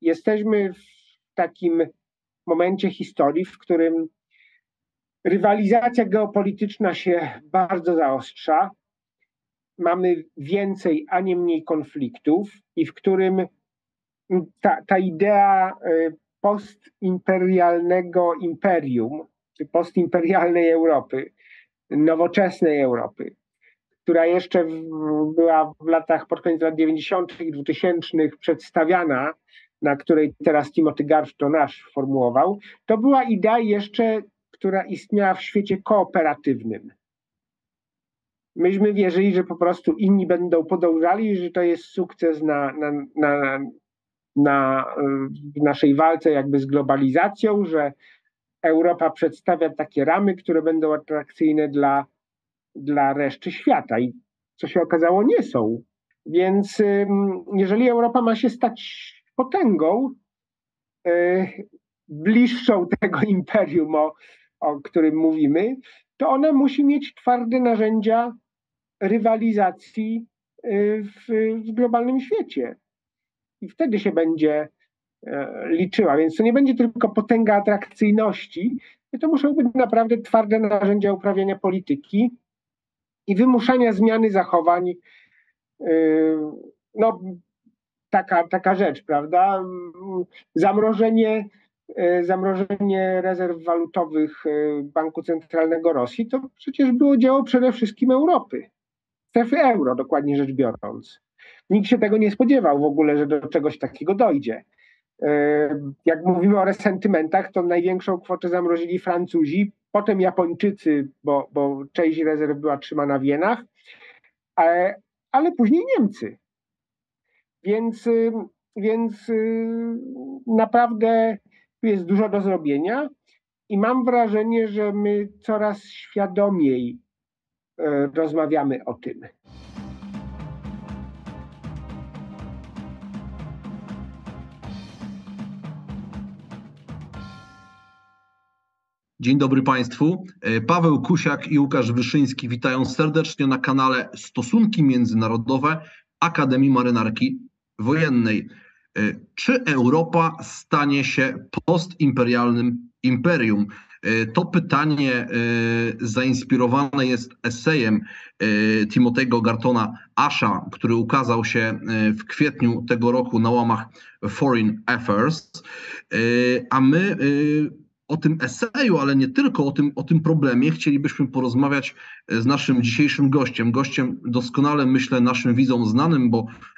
jesteśmy w takim momencie historii, w którym rywalizacja geopolityczna się bardzo zaostrza. Mamy więcej, a nie mniej konfliktów, i w którym ta, ta idea y, postimperialnego imperium, czy postimperialnej Europy, nowoczesnej Europy, która jeszcze w, była w latach pod koniec lat 90. i 2000 przedstawiana, na której teraz Timothy Garth nasz formułował, to była idea jeszcze, która istniała w świecie kooperatywnym. Myśmy wierzyli, że po prostu inni będą podążali, że to jest sukces na, na, na, na, naszej walce jakby z globalizacją, że Europa przedstawia takie ramy, które będą atrakcyjne dla, dla reszty świata. I co się okazało, nie są. Więc jeżeli Europa ma się stać potęgą, e, bliższą tego imperium, o, o którym mówimy, to ona musi mieć twarde narzędzia rywalizacji e, w, w globalnym świecie. I wtedy się będzie e, liczyła. Więc to nie będzie tylko potęga atrakcyjności, to muszą być naprawdę twarde narzędzia uprawiania polityki i wymuszania zmiany zachowań. No, taka, taka rzecz, prawda? Zamrożenie, zamrożenie rezerw walutowych Banku Centralnego Rosji to przecież było dzieło przede wszystkim Europy, strefy euro, dokładnie rzecz biorąc. Nikt się tego nie spodziewał w ogóle, że do czegoś takiego dojdzie. Jak mówimy o resentymentach, to największą kwotę zamrozili Francuzi, potem Japończycy, bo, bo część rezerw była trzymana w jenach, ale, ale później Niemcy. Więc, więc naprawdę jest dużo do zrobienia i mam wrażenie, że my coraz świadomiej e, rozmawiamy o tym. Dzień dobry Państwu. E, Paweł Kusiak i Łukasz Wyszyński witają serdecznie na kanale Stosunki Międzynarodowe Akademii Marynarki Wojennej. E, czy Europa stanie się postimperialnym imperium? E, to pytanie zainspirowane jest esejem Timotego Gartona Asha, który ukazał się w kwietniu tego roku na łamach Foreign Affairs. A my o tym eseju, ale nie tylko o tym, o tym problemie chcielibyśmy porozmawiać z naszym dzisiejszym gościem. Gościem doskonale, myślę, naszym widzom znanym, bo e,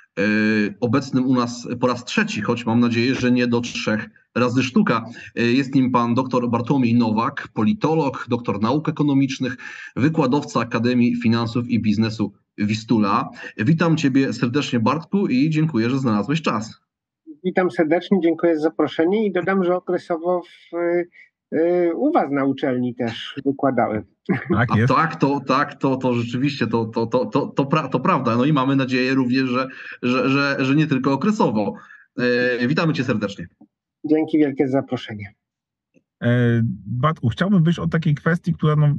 obecnym u nas po raz trzeci, choć mam nadzieję, że nie do trzech razy sztuka. E, jest nim pan dr Bartłomiej Nowak, politolog, doktor nauk ekonomicznych, wykładowca Akademii Finansów i Biznesu Wistula. Witam ciebie serdecznie Bartku i dziękuję, że znalazłeś czas. Witam serdecznie, dziękuję za zaproszenie i dodam, że okresowo w, u Was na uczelni też wykładałem. Tak, jest. tak, to, tak to, to rzeczywiście to, to, to, to, to, pra, to prawda. No i mamy nadzieję również, że, że, że, że nie tylko okresowo. E, witamy Cię serdecznie. Dzięki wielkie za zaproszenie. E, Batku, chciałbym wyjść od takiej kwestii, która no,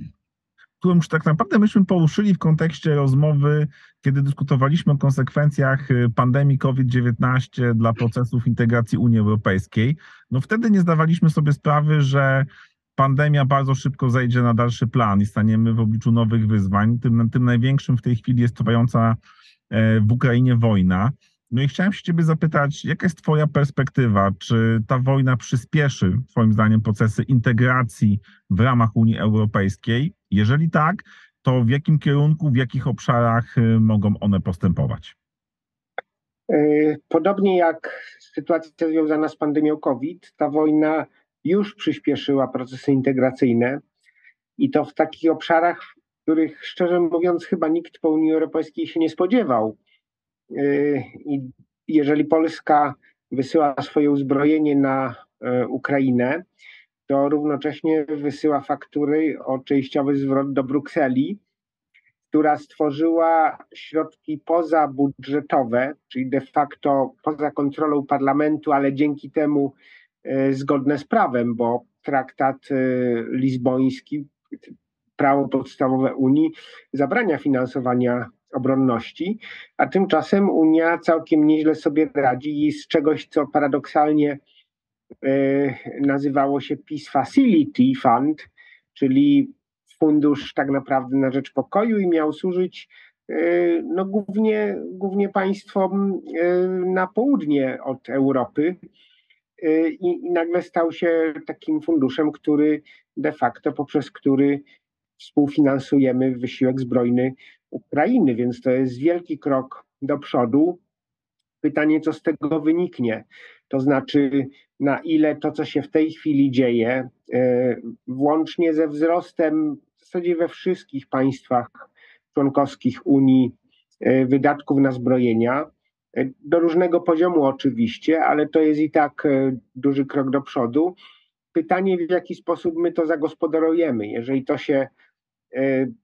którą już tak naprawdę myśmy poruszyli w kontekście rozmowy, kiedy dyskutowaliśmy o konsekwencjach y, pandemii COVID-19 dla procesów integracji Unii Europejskiej. No wtedy nie zdawaliśmy sobie sprawy, że pandemia bardzo szybko zejdzie na dalszy plan i staniemy w obliczu nowych wyzwań. Tym, tym największym w tej chwili jest trwająca e, w Ukrainie wojna. No i chciałem się Ciebie zapytać, jaka jest Twoja perspektywa? Czy ta wojna przyspieszy, Twoim zdaniem, procesy integracji w ramach Unii Europejskiej? Jeżeli tak, to w jakim kierunku, w jakich obszarach y, mogą one postępować? Y, podobnie jak sytuacja związana z pandemią COVID, ta wojna już przyspieszyła procesy integracyjne i to w takich obszarach, w których szczerze mówiąc chyba nikt po Unii Europejskiej się nie spodziewał. Y, I jeżeli Polska wysyła swoje uzbrojenie na Ukrainę, to równocześnie wysyła faktury o częściowy zwrot do Brukseli, która stworzyła środki pozabudżetowe, czyli de facto poza kontrolą parlamentu, ale dzięki temu e, zgodne z prawem, bo traktat e, lizboński, prawo podstawowe Unii zabrania finansowania obronności, a tymczasem Unia całkiem nieźle sobie radzi i z czegoś, co paradoksalnie nazywało się Peace Facility Fund, czyli fundusz tak naprawdę na rzecz pokoju i miał służyć no głównie, głównie państwom na południe od Europy. I, I nagle stał się takim funduszem, który de facto poprzez który współfinansujemy wysiłek zbrojny Ukrainy, więc to jest wielki krok do przodu. Pytanie, co z tego wyniknie, to znaczy na ile to, co się w tej chwili dzieje, włącznie ze wzrostem w zasadzie we wszystkich państwach członkowskich Unii e, wydatków na zbrojenia. E, do różnego poziomu oczywiście, ale to jest i tak e, duży krok do przodu. Pytanie, w jaki sposób my to zagospodarujemy. Jeżeli to się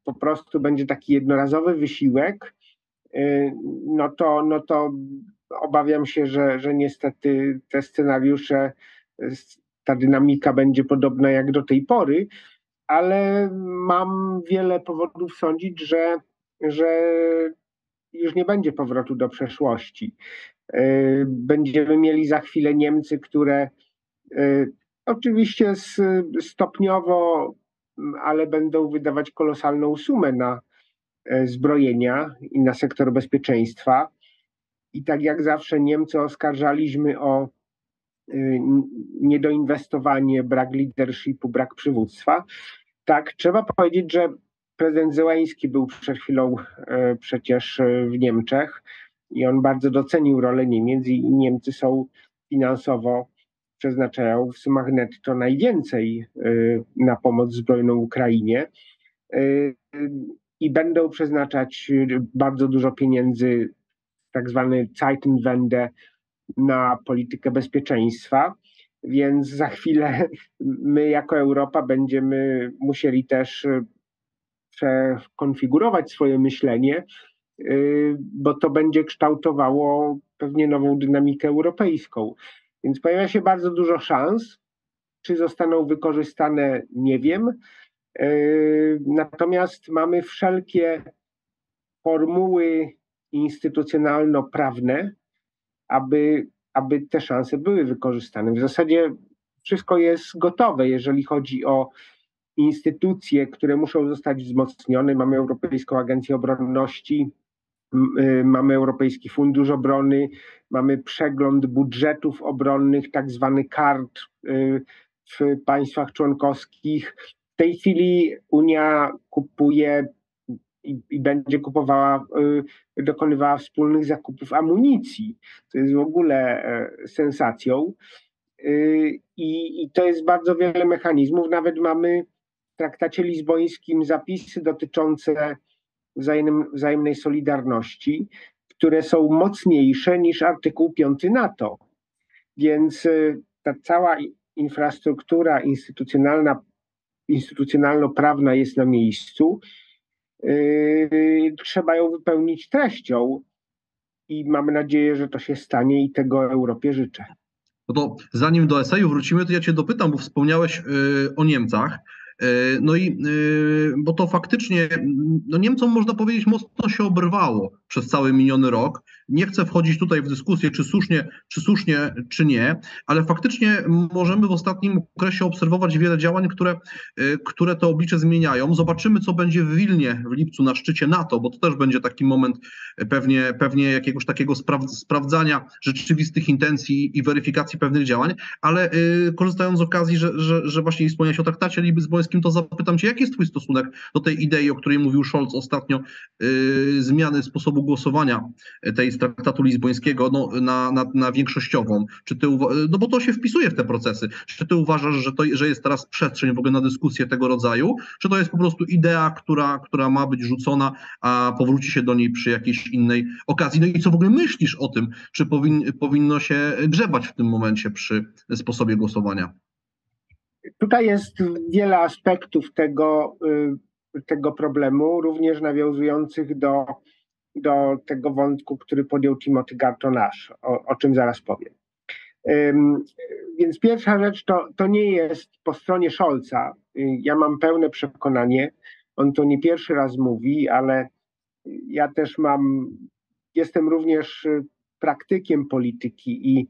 po prostu będzie taki jednorazowy wysiłek, no to, no to obawiam się, że, że niestety te scenariusze, ta dynamika będzie podobna jak do tej pory, ale mam wiele powodów sądzić, że, że już nie będzie powrotu do przeszłości. E, będziemy mieli za chwilę Niemcy, które oczywiście stopniowo, ale będą wydawać kolosalną sumę na e, zbrojenia i na sektor bezpieczeństwa. I tak jak zawsze Niemcy oskarżaliśmy o Y, niedoinwestowanie, brak leadershipu, brak przywództwa. Tak, trzeba powiedzieć, że prezydent Zełański był przed chwilą e, przecież e, w Niemczech i on bardzo docenił rolę Niemiec i Niemcy są finansowo przeznaczają w sumach netto najwięcej e, na pomoc zbrojną Ukrainie i będą przeznaczać bardzo dużo pieniędzy, tak zwany Zeitenwende, na politykę bezpieczeństwa. Więc za chwilę my, jako Europa, będziemy musieli też y, przekonfigurować swoje myślenie, y, bo to będzie kształtowało pewnie nową dynamikę europejską. Więc pojawia się bardzo dużo szans. Czy zostaną wykorzystane, nie wiem. Y, natomiast mamy wszelkie formuły instytucjonalno-prawne, aby, aby te szanse były wykorzystane. W zasadzie wszystko jest gotowe, jeżeli chodzi o instytucje, które muszą zostać wzmocnione. Mamy Europejską Agencję Obronności, mamy Europejski Fundusz Obrony, mamy przegląd budżetów obronnych, tak zwany kart y, w państwach członkowskich. W tej chwili Unia kupuje i, będzie kupowała, y, dokonywała wspólnych zakupów amunicji, co jest w ogóle e, sensacją. Y, I to jest bardzo wiele mechanizmów. Nawet mamy w traktacie lizbońskim zapisy dotyczące wzajemnej, wzajemnej solidarności, które są mocniejsze niż artykuł 5 NATO. Więc y, ta cała infrastruktura instytucjonalna, instytucjonalno-prawna jest na miejscu. Yy, trzeba ją wypełnić treścią i mamy nadzieję, że to się stanie i tego Europie życzę. No to zanim do eseju wrócimy, to ja cię dopytam, bo wspomniałeś yy, o Niemcach. Yy, no i bo to faktycznie no Niemcom można powiedzieć mocno się obrwało przez cały miniony rok. Nie chcę wchodzić tutaj w dyskusję, czy słusznie, czy słusznie, czy nie, ale faktycznie możemy w ostatnim okresie obserwować wiele działań, które, y, które to oblicze zmieniają. Zobaczymy, co będzie w Wilnie w lipcu na szczycie NATO, bo to też będzie taki moment pewnie, pewnie jakiegoś takiego sprawdzania rzeczywistych intencji i weryfikacji pewnych działań, ale korzystając z okazji, że, że, że właśnie wspomniałeś o traktacie lizbońskim, to zapytam Cię, jaki jest Twój stosunek do tej idei, o której mówił Scholz ostatnio, y, zmiany sposobu głosowania tej z traktatu lizbońskiego no, na, na, na większościową. Czy ty no bo to się wpisuje w te procesy. Czy ty uważasz, że, to, że jest teraz przestrzeń w ogóle na dyskusję tego rodzaju, czy to jest po prostu idea, która, która ma być rzucona, a powróci się do niej przy jakiejś innej okazji? No i co w ogóle myślisz o tym, czy powin, powinno się grzebać w tym momencie przy sposobie głosowania? Tutaj jest wiele aspektów tego, y, tego problemu, również nawiązujących do do tego wątku, który podjął Timothy Gartonasz, o, o czym zaraz powiem. Więc pierwsza rzecz to, to nie jest po stronie Scholza. Ja mam pełne przekonanie, on to nie pierwszy raz mówi, ale ja też mam, jestem również praktykiem polityki i,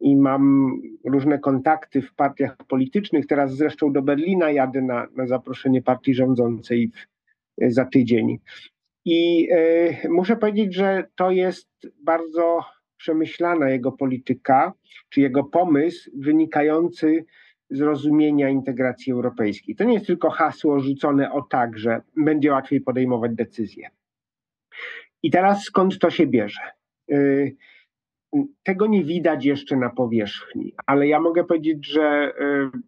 i mam różne kontakty w partiach politycznych. Teraz zresztą do Berlina jadę na, na zaproszenie partii rządzącej w, za tydzień. I y, muszę powiedzieć, że to jest bardzo przemyślana jego polityka, czy jego pomysł wynikający z rozumienia integracji europejskiej. To nie jest tylko hasło rzucone o tak, że będzie łatwiej podejmować decyzje. I teraz skąd to się bierze? Y, tego nie widać jeszcze na powierzchni, ale ja mogę powiedzieć, że y,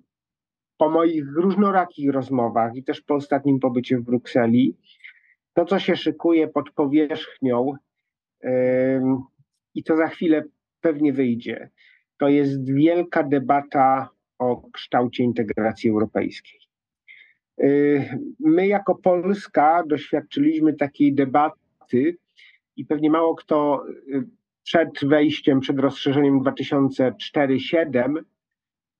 po moich różnorakich rozmowach i też po ostatnim pobycie w Brukseli, to co się szykuje pod powierzchnią i to za chwilę pewnie wyjdzie, to jest wielka debata o kształcie integracji europejskiej. Y, my jako Polska doświadczyliśmy takiej debaty i pewnie mało kto y, przed wejściem, przed rozszerzeniem 2004-2007,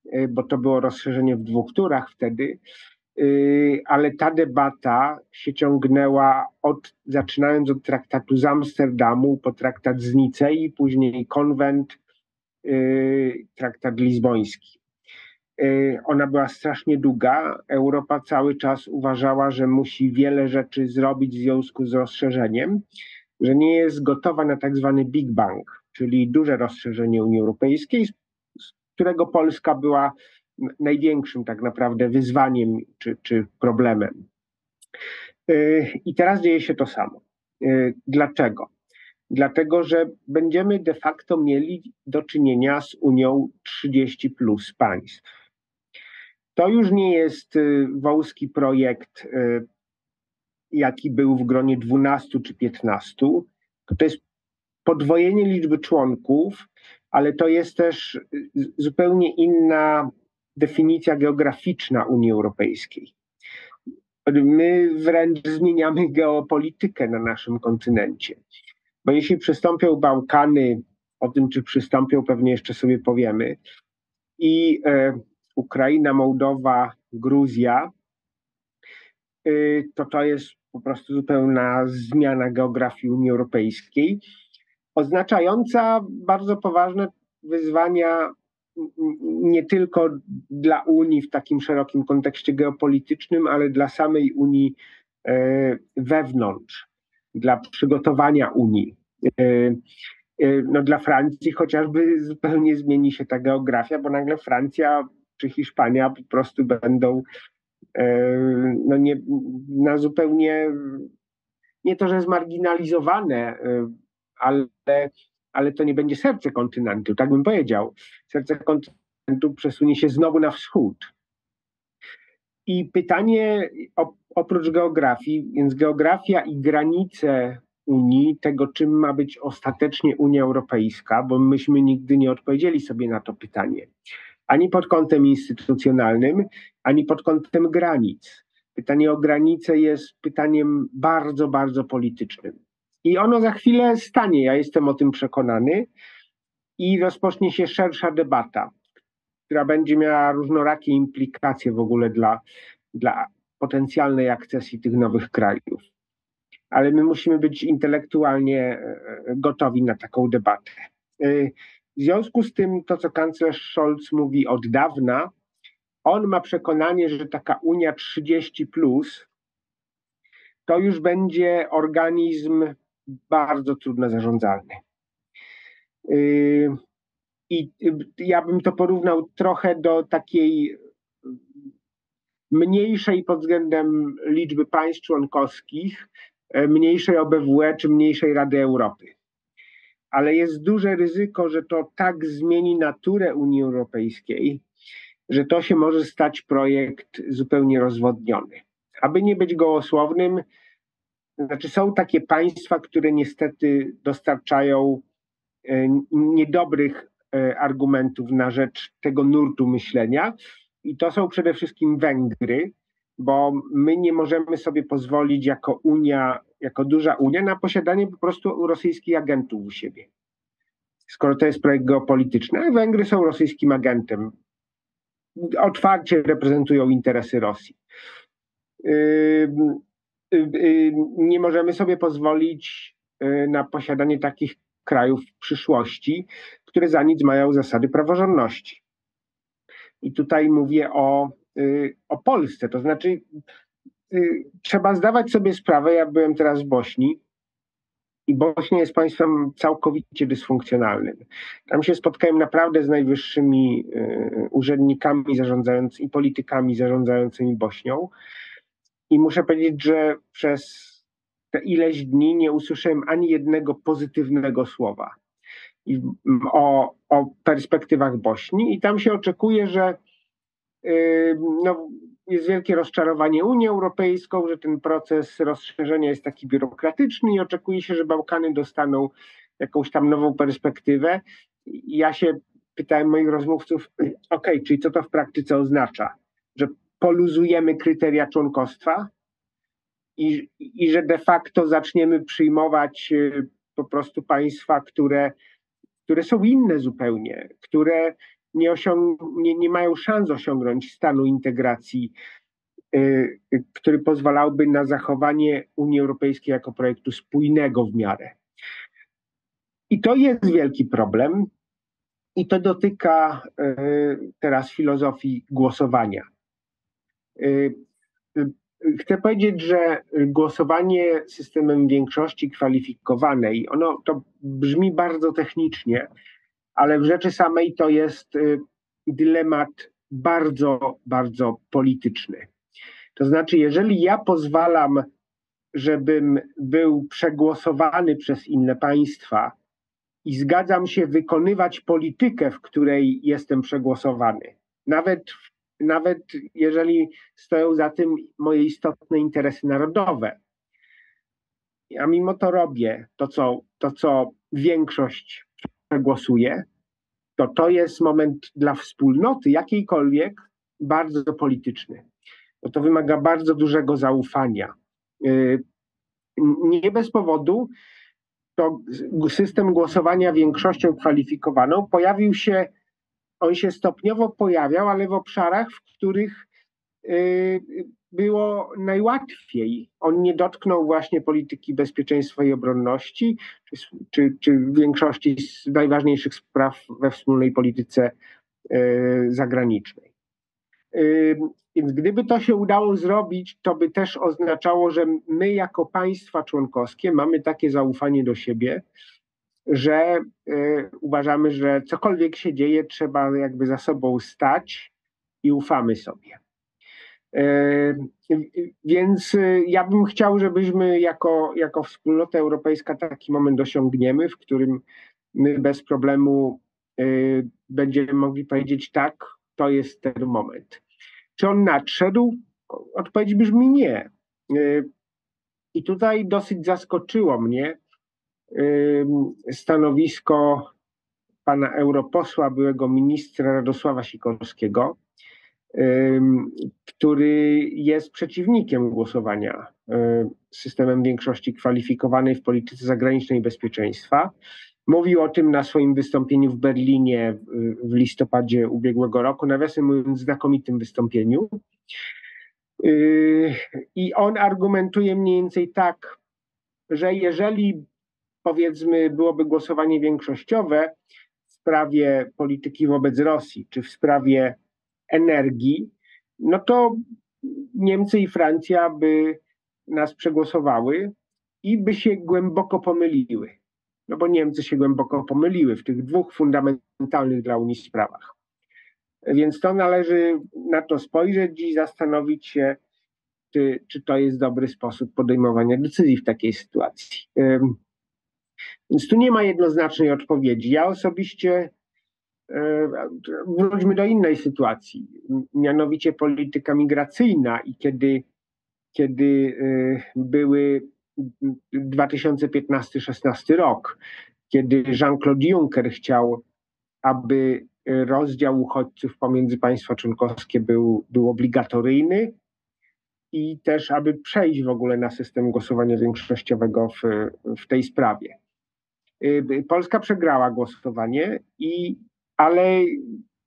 y, bo to było rozszerzenie w dwóch turach wtedy, ale ta debata się ciągnęła od, zaczynając od traktatu z Amsterdamu, po traktat z Nicei, później konwent, traktat lizboński. Y, ona była strasznie długa. Europa cały czas uważała, że musi wiele rzeczy zrobić w związku z rozszerzeniem, że nie jest gotowa na tak zwany Big Bang, czyli duże rozszerzenie Unii Europejskiej, z którego Polska była największym tak naprawdę wyzwaniem czy, czy problemem. Y, I teraz dzieje się to samo. Y, dlaczego? Dlatego, że będziemy de facto mieli do czynienia z Unią 30 plus państw to już nie jest y, wąski projekt, jaki był w gronie 12 czy 15. To jest podwojenie liczby członków, ale to jest też y, zupełnie inna definicja geograficzna Unii Europejskiej. My wręcz zmieniamy geopolitykę na naszym kontynencie. Bo jeśli przystąpią Bałkany, o tym czy przystąpią pewnie jeszcze sobie powiemy, i e, Ukraina, Mołdowa, Gruzja, y, to to jest po prostu zupełna zmiana geografii Unii Europejskiej, oznaczająca bardzo poważne wyzwania nie tylko dla Unii w takim szerokim kontekście geopolitycznym, ale dla samej Unii e, wewnątrz, dla przygotowania Unii. E, e, no dla Francji chociażby zupełnie zmieni się ta geografia, bo nagle Francja czy Hiszpania po prostu będą no nie, na zupełnie nie to, że zmarginalizowane, e, ale, ale to nie będzie serce kontynentu, tak bym powiedział. Serce kontynentu przesunie się znowu na wschód. I pytanie oprócz geografii, więc geografia i granice Unii, tego czym ma być ostatecznie Unia Europejska, bo myśmy nigdy nie odpowiedzieli sobie na to pytanie ani pod kątem instytucjonalnym, ani pod kątem granic. Pytanie o granice jest pytaniem bardzo, bardzo politycznym. I ono za chwilę stanie, ja jestem o tym przekonany, i rozpocznie się szersza debata, która będzie miała różnorakie implikacje w ogóle dla, dla potencjalnej akcesji tych nowych krajów. Ale my musimy być intelektualnie e, gotowi na taką debatę. W związku z tym, to co kanclerz Scholz mówi od dawna, on ma przekonanie, że taka Unia 30 plus to już będzie organizm bardzo trudno zarządzalny. Yy, I ja bym to porównał trochę do takiej mniejszej pod względem liczby państw członkowskich, mniejszej OBWE czy mniejszej Rady Europy ale jest duże ryzyko, że to tak zmieni naturę Unii Europejskiej, że to się może stać projekt zupełnie rozwodniony. Aby nie być gołosłownym, znaczy są takie państwa, które niestety dostarczają e, niedobrych e, argumentów na rzecz tego nurtu myślenia. I to są przede wszystkim Węgry, bo my nie możemy sobie pozwolić jako Unia jako duża Unia na posiadanie po prostu rosyjskich agentów u siebie. Skoro to jest projekt geopolityczny, a Węgry są rosyjskim agentem. Otwarcie reprezentują interesy Rosji. nie możemy sobie pozwolić na posiadanie takich krajów w przyszłości, które za nic mają zasady praworządności. I tutaj mówię o, o Polsce, to znaczy trzeba zdawać sobie sprawę, ja byłem teraz w Bośni, i Bośnia jest państwem całkowicie dysfunkcjonalnym. Tam się spotkałem naprawdę z najwyższymi y, urzędnikami zarządzającymi i politykami zarządzającymi Bośnią. I muszę powiedzieć, że przez te ileś dni nie usłyszałem ani jednego pozytywnego słowa o, o perspektywach Bośni. I tam się oczekuje, że y, no, jest wielkie rozczarowanie Unią Europejską, że ten proces rozszerzenia jest taki biurokratyczny i oczekuje się, że Bałkany dostaną jakąś tam nową perspektywę. Ja się pytałem moich rozmówców, ok, czyli co to w praktyce oznacza? Że poluzujemy kryteria członkostwa i, i że de facto zaczniemy przyjmować y, po prostu państwa, które, które są inne zupełnie, które nie, osiąg- nie, nie mają szans osiągnąć stanu integracji, y, y, który pozwalałby na zachowanie Unii Europejskiej jako projektu spójnego w miarę. I to jest wielki problem, i to dotyka y, teraz filozofii głosowania. Chcę powiedzieć, że głosowanie systemem większości kwalifikowanej, ono to brzmi bardzo technicznie, ale w rzeczy samej to jest y, dylemat bardzo, bardzo polityczny. To znaczy, jeżeli ja pozwalam, żebym był przegłosowany przez inne państwa i zgadzam się wykonywać politykę, w której jestem przegłosowany, nawet, nawet jeżeli stoją za tym moje istotne interesy narodowe, ja mimo to robię to, co, to, co większość głosuje, to to jest moment dla wspólnoty jakiejkolwiek bardzo polityczny. No to wymaga bardzo dużego zaufania. Y, nie bez powodu to system głosowania większością kwalifikowaną pojawił się, on się stopniowo pojawiał, ale w obszarach, w których było najłatwiej. On nie dotknął właśnie polityki bezpieczeństwa i obronności, czy, czy, czy większości z najważniejszych spraw we wspólnej polityce e, zagranicznej. E, więc gdyby to się udało zrobić, to by też oznaczało, że my jako państwa członkowskie mamy takie zaufanie do siebie, że uważamy, że cokolwiek się dzieje, trzeba jakby za sobą stać i ufamy sobie. Więc y, ja bym chciał, żebyśmy jako, jako wspólnota europejska taki moment osiągniemy, w którym my bez problemu y, będziemy mogli powiedzieć tak, to jest ten moment. Czy on nadszedł? Odpowiedź brzmi nie. Y, I tutaj dosyć zaskoczyło mnie stanowisko pana europosła, byłego ministra Radosława Sikorskiego, który jest przeciwnikiem głosowania systemem większości kwalifikowanej w polityce zagranicznej i bezpieczeństwa. Mówił o tym na swoim wystąpieniu w Berlinie w listopadzie ubiegłego roku, nawiasem mówiąc, znakomitym wystąpieniu. Yy, I on argumentuje mniej więcej tak, że jeżeli powiedzmy byłoby głosowanie większościowe w sprawie polityki wobec Rosji, czy w sprawie energii, no to Niemcy i Francja by nas przegłosowały i by się głęboko pomyliły. No bo Niemcy się głęboko pomyliły w tych dwóch fundamentalnych dla Unii sprawach. Więc to należy na to spojrzeć i zastanowić się, czy, czy to jest dobry sposób podejmowania decyzji w takiej sytuacji. Więc tu nie ma jednoznacznej odpowiedzi. Ja osobiście wróćmy do innej sytuacji, mianowicie polityka migracyjna i kiedy, kiedy e, były 2015-16 rok, kiedy Jean-Claude Juncker chciał, aby rozdział uchodźców pomiędzy państwa członkowskie był, był obligatoryjny i też, aby przejść w ogóle na system głosowania większościowego w, w tej sprawie. E, Polska przegrała głosowanie i ale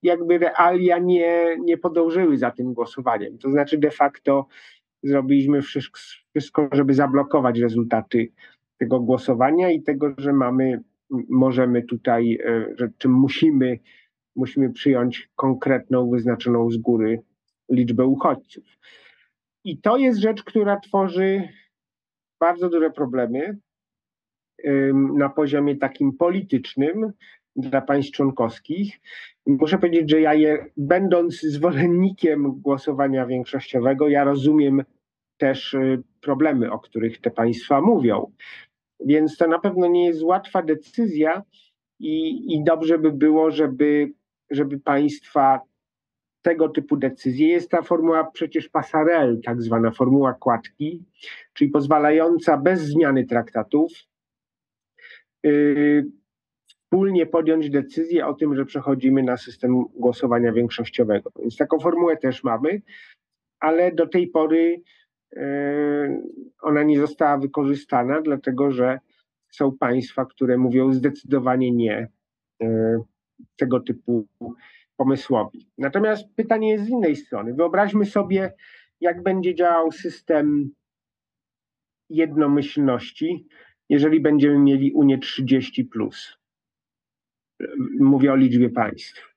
jakby realia nie, nie podążyły za tym głosowaniem. To znaczy de facto zrobiliśmy wszystko, żeby zablokować rezultaty tego głosowania i tego, że mamy, możemy tutaj, e, że czym musimy, musimy przyjąć konkretną, wyznaczoną z góry liczbę uchodźców. I to jest rzecz, która tworzy bardzo duże problemy na poziomie takim politycznym dla państw członkowskich. Muszę powiedzieć, że ja je, będąc zwolennikiem głosowania większościowego, ja rozumiem też y, problemy, o których te państwa mówią. Więc to na pewno nie jest łatwa decyzja i, i dobrze by było, żeby, żeby państwa tego typu decyzje. Jest ta formuła przecież pasarel, tak zwana formuła kładki, czyli pozwalająca bez zmiany traktatów yy, wspólnie podjąć decyzję o tym, że przechodzimy na system głosowania większościowego. Więc taką formułę też mamy, ale do tej pory yy, ona nie została wykorzystana, dlatego że są państwa, które mówią zdecydowanie nie yy, tego typu pomysłowi. Natomiast pytanie jest z innej strony. Wyobraźmy sobie, jak będzie działał system jednomyślności, jeżeli będziemy mieli Unię 30. Plus. Mówię o liczbie państw.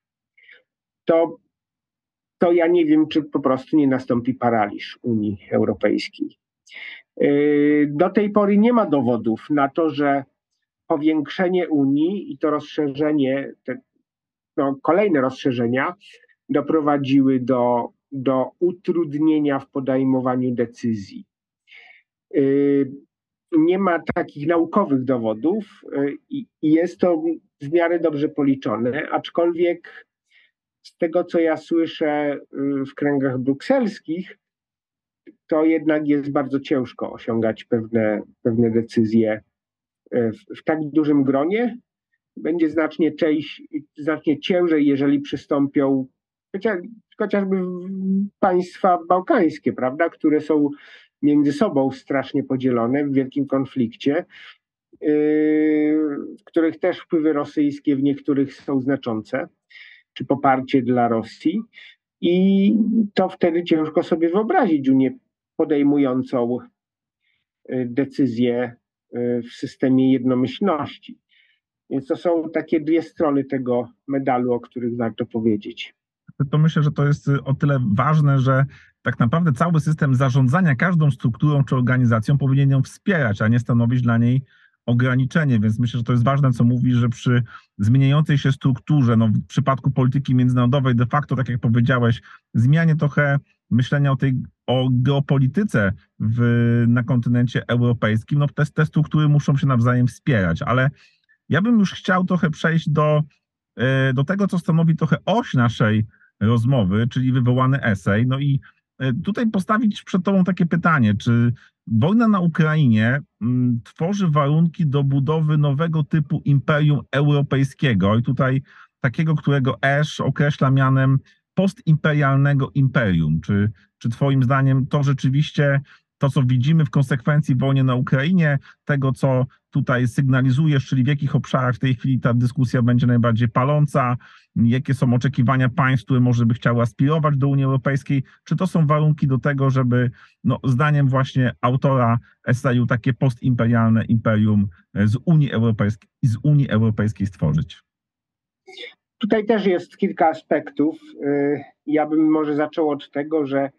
To, to ja nie wiem, czy po prostu nie nastąpi paraliż Unii Europejskiej. Yy, do tej pory nie ma dowodów na to, że powiększenie Unii i to rozszerzenie, te no, kolejne rozszerzenia doprowadziły do, do utrudnienia w podejmowaniu decyzji. Y, nie ma takich naukowych dowodów y, i jest to w miarę dobrze policzone, aczkolwiek z tego, co ja słyszę y, w kręgach brukselskich, to jednak jest bardzo ciężko osiągać pewne, pewne decyzje w, w tak dużym gronie. Będzie znacznie, część, znacznie ciężej, jeżeli przystąpią chociaż, chociażby państwa bałkańskie, prawda, które są między sobą strasznie podzielone w wielkim konflikcie, w których też wpływy rosyjskie w niektórych są znaczące, czy poparcie dla Rosji. I to wtedy ciężko sobie wyobrazić Unię podejmującą yy, decyzję yy, w systemie jednomyślności. Więc to są takie dwie strony tego medalu, o których warto powiedzieć. To myślę, że to jest o tyle ważne, że tak naprawdę cały system zarządzania każdą strukturą czy organizacją powinien ją wspierać, a nie stanowić dla niej ograniczenie, więc myślę, że to jest ważne, co mówisz, że przy zmieniającej się strukturze, no w przypadku polityki międzynarodowej de facto, tak jak powiedziałeś, zmianie trochę myślenia o tej o geopolityce w, na kontynencie europejskim, no te, te struktury muszą się nawzajem wspierać, ale ja bym już chciał trochę przejść do, e, do tego, co stanowi trochę oś naszej rozmowy, czyli wywołany esej. No i e, tutaj postawić przed Tobą takie pytanie, czy wojna na Ukrainie mm, tworzy warunki do budowy nowego typu imperium europejskiego i tutaj takiego, którego Esz określa mianem postimperialnego imperium. Czy, czy Twoim zdaniem to rzeczywiście to, co widzimy w konsekwencji wojny na Ukrainie, tego, co tutaj sygnalizujesz, czyli w jakich obszarach w tej chwili ta dyskusja będzie najbardziej paląca, jakie są oczekiwania państw, które może by chciały aspirować do Unii Europejskiej, czy to są warunki do tego, żeby, no, zdaniem właśnie autora eseju, takie postimperialne imperium z Unii Europejskiej, z Unii Europejskiej stworzyć? Tutaj też jest kilka aspektów. Y, ja bym może zaczął od tego, że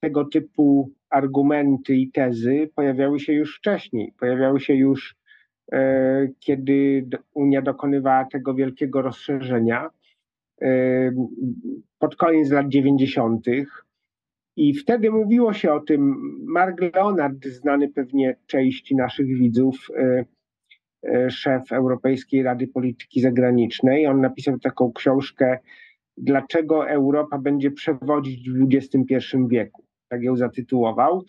tego typu argumenty i tezy pojawiały się już wcześniej. Pojawiały się już, e, kiedy Unia dokonywała tego wielkiego rozszerzenia e, pod koniec lat 90. I wtedy mówiło się o tym. Mark Leonard, znany pewnie części naszych widzów, e, szef Europejskiej Rady Polityki Zagranicznej, on napisał taką książkę Dlaczego Europa będzie przewodzić w XXI wieku tak ją zatytułował,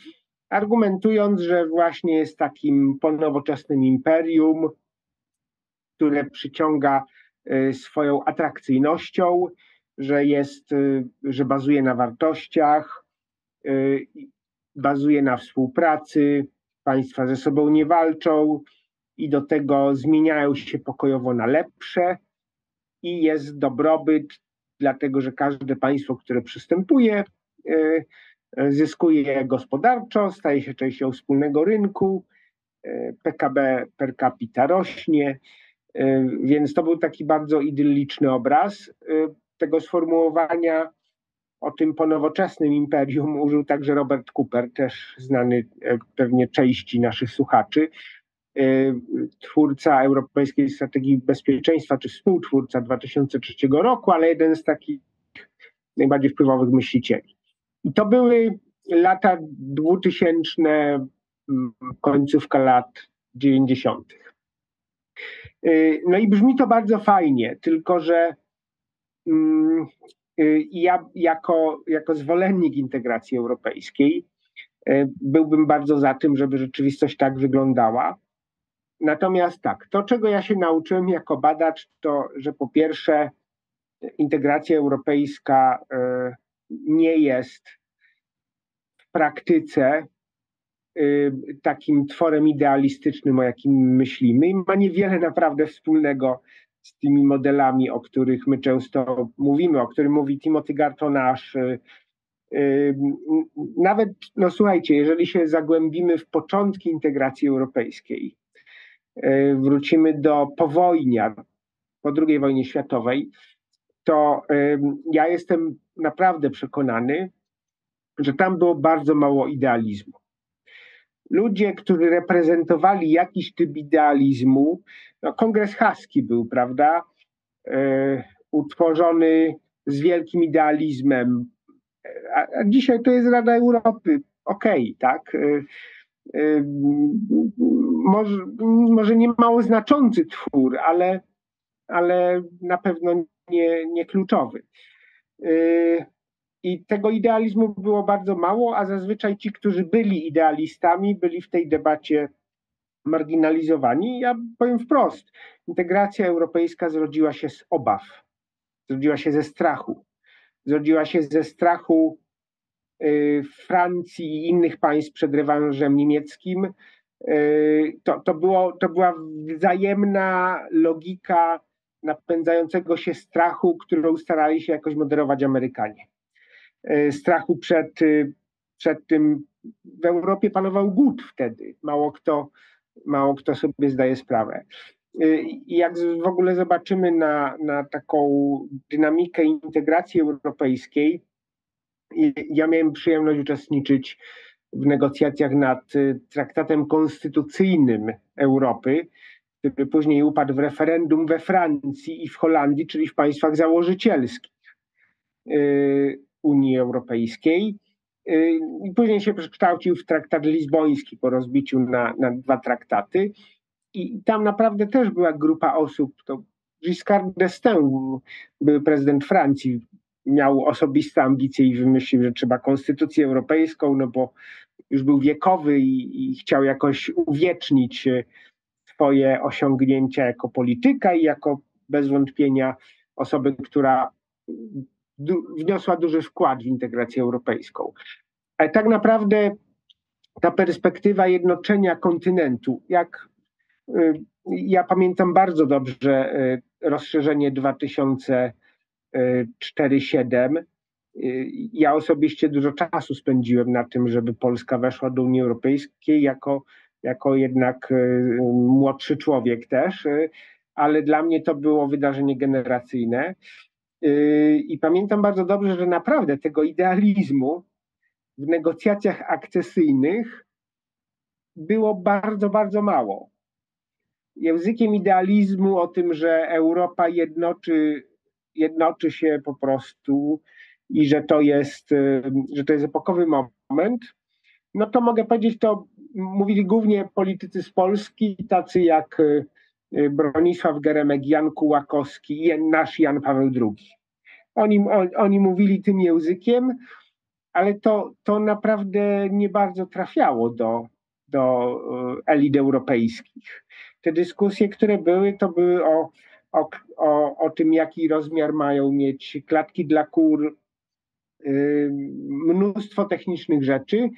argumentując, że właśnie jest takim ponowoczesnym imperium, które przyciąga y, swoją atrakcyjnością, że jest, y, że bazuje na wartościach, y, bazuje na współpracy, państwa ze sobą nie walczą i do tego zmieniają się pokojowo na lepsze i jest dobrobyt, dlatego że każde państwo, które przystępuje zyskuje gospodarczo, staje się częścią wspólnego rynku, PKB per capita rośnie, więc to był taki bardzo idylliczny obraz. Tego sformułowania o tym ponowoczesnym imperium użył także Robert Cooper, też znany pewnie części naszych słuchaczy. Twórca Europejskiej Strategii Bezpieczeństwa, czy współtwórca 2003 roku, ale jeden z takich najbardziej wpływowych myślicieli. I to były lata 2000, mm, końcówka lat 90. Y, no i brzmi to bardzo fajnie, tylko że mm, y, ja jako, jako zwolennik integracji europejskiej byłbym bardzo za tym, żeby rzeczywistość tak wyglądała. Natomiast tak, to czego ja się nauczyłem jako badacz, to że po pierwsze integracja europejska nie jest w praktyce e, takim tworem idealistycznym, o jakim myślimy i ma niewiele naprawdę wspólnego z tymi modelami, o których my często mówimy, o którym mówi Timothy Gartonasz. E, nawet, no słuchajcie, jeżeli się zagłębimy w początki integracji europejskiej, wrócimy do powojnia, po II wojnie światowej, to ja jestem naprawdę przekonany, że tam było bardzo mało idealizmu. Ludzie, którzy reprezentowali jakiś typ idealizmu, no kongres haski był, prawda, e, utworzony z wielkim idealizmem, a, a dzisiaj to jest Rada Europy, okej, okay, tak, e, może, może nie mało znaczący twór, ale, ale na pewno nie, nie kluczowy. Y, I tego idealizmu było bardzo mało, a zazwyczaj ci, którzy byli idealistami, byli w tej debacie marginalizowani. Ja powiem wprost, integracja europejska zrodziła się z obaw, zrodziła się ze strachu. Zrodziła się ze strachu Y, Francji i innych państw przed rewanżem niemieckim. Y, to, to, było, to była wzajemna logika napędzającego się strachu, którą starali się jakoś moderować Amerykanie. Y, strachu przed, przed tym w Europie panował głód wtedy. Mało kto, mało kto sobie zdaje sprawę. I jak w ogóle zobaczymy na, na taką dynamikę integracji europejskiej, ja miałem przyjemność uczestniczyć w negocjacjach nad traktatem konstytucyjnym Europy, który później upadł w referendum we Francji i w Holandii, czyli w państwach założycielskich y, Unii Europejskiej. Y, I później się przekształcił w traktat lizboński po rozbiciu na, na dwa traktaty. I tam naprawdę też była grupa osób, to Giscard d'Estaing, był prezydent Francji, miał osobiste ambicje i wymyślił, że trzeba konstytucję europejską, no bo już był wiekowy i, i chciał jakoś uwiecznić e, swoje osiągnięcia jako polityka i jako bez wątpienia osoby, która du wniosła duży wkład w integrację europejską. Ale tak naprawdę ta perspektywa jednoczenia kontynentu, jak y, ja pamiętam bardzo dobrze y, rozszerzenie 2000 4-7. Ja osobiście dużo czasu spędziłem na tym, żeby Polska weszła do Unii Europejskiej jako, jako jednak e, młodszy człowiek też, e, ale dla mnie to było wydarzenie generacyjne. E, I pamiętam bardzo dobrze, że naprawdę tego idealizmu w negocjacjach akcesyjnych było bardzo, bardzo mało. Językiem idealizmu o tym, że Europa jednoczy jednoczy się po prostu i że to jest, y, że to jest epokowy moment, no to mogę powiedzieć, to mówili głównie politycy z Polski, tacy jak y, y, Bronisław Geremek, Jan Kułakowski nasz Jan Paweł II. Oni, on, oni mówili tym językiem, ale to, to naprawdę nie bardzo trafiało do, do elit europejskich. Te dyskusje, które były, to były o o, o, o tym, jaki rozmiar mają mieć klatki dla kur, y, mnóstwo technicznych rzeczy,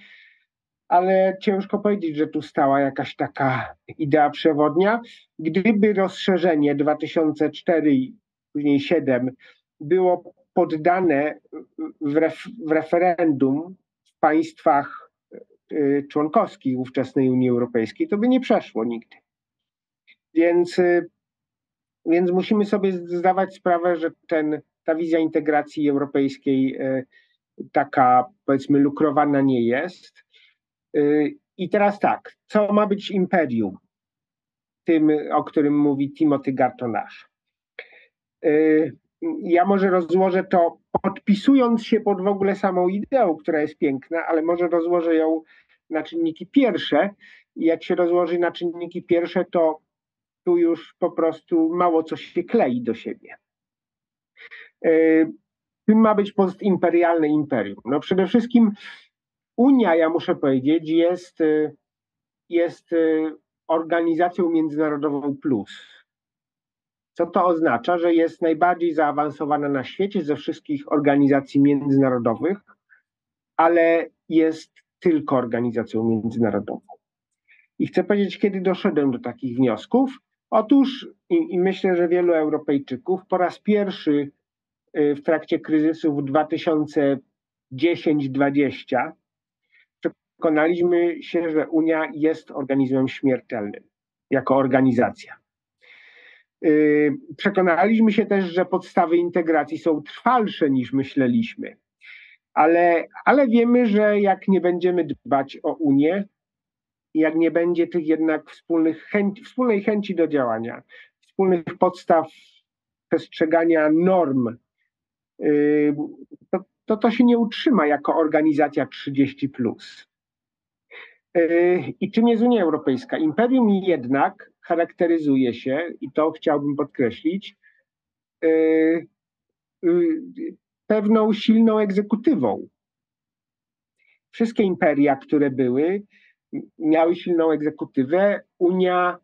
ale ciężko powiedzieć, że tu stała jakaś taka idea przewodnia. Gdyby rozszerzenie 2004 i później 7 było poddane w, ref, w referendum w państwach członkowskich ówczesnej Unii Europejskiej, to by nie przeszło nigdy. Więc, więc musimy sobie zdawać sprawę, że ten, ta wizja integracji europejskiej taka powiedzmy lukrowana nie jest. I teraz tak, co ma być imperium? Tym, o którym mówi Timothy Gartonasz. Y, ja może rozłożę to podpisując się pod w ogóle samą ideą, która jest piękna, ale może rozłożę ją na czynniki pierwsze. I jak się rozłoży na czynniki pierwsze, to tu już po prostu mało co się klei do siebie. Tym y, ma być postimperialne imperium. No przede wszystkim Unia, ja muszę powiedzieć, jest, y, jest y, organizacją międzynarodową plus. Co to oznacza? Że jest najbardziej zaawansowana na świecie ze wszystkich organizacji międzynarodowych, ale jest tylko organizacją międzynarodową. I chcę powiedzieć, kiedy doszedłem do takich wniosków. Otóż, i, i myślę, że wielu Europejczyków po raz pierwszy y, w trakcie kryzysu w 2010-2020 przekonaliśmy się, że Unia jest organizmem śmiertelnym jako organizacja. Yy, przekonaliśmy się też, że podstawy integracji są trwalsze niż myśleliśmy, ale, ale wiemy, że jak nie będziemy dbać o Unię, jak nie będzie tych jednak wspólnych chęci, wspólnej chęci do działania, wspólnych podstaw przestrzegania norm, yy, to, to, to się nie utrzyma jako organizacja 30. Yy, I czym jest Unia Europejska? Imperium jednak charakteryzuje się, i to chciałbym podkreślić, yy, yy, pewną silną egzekutywą. Wszystkie imperia, które były, miały silną egzekutywę. Unia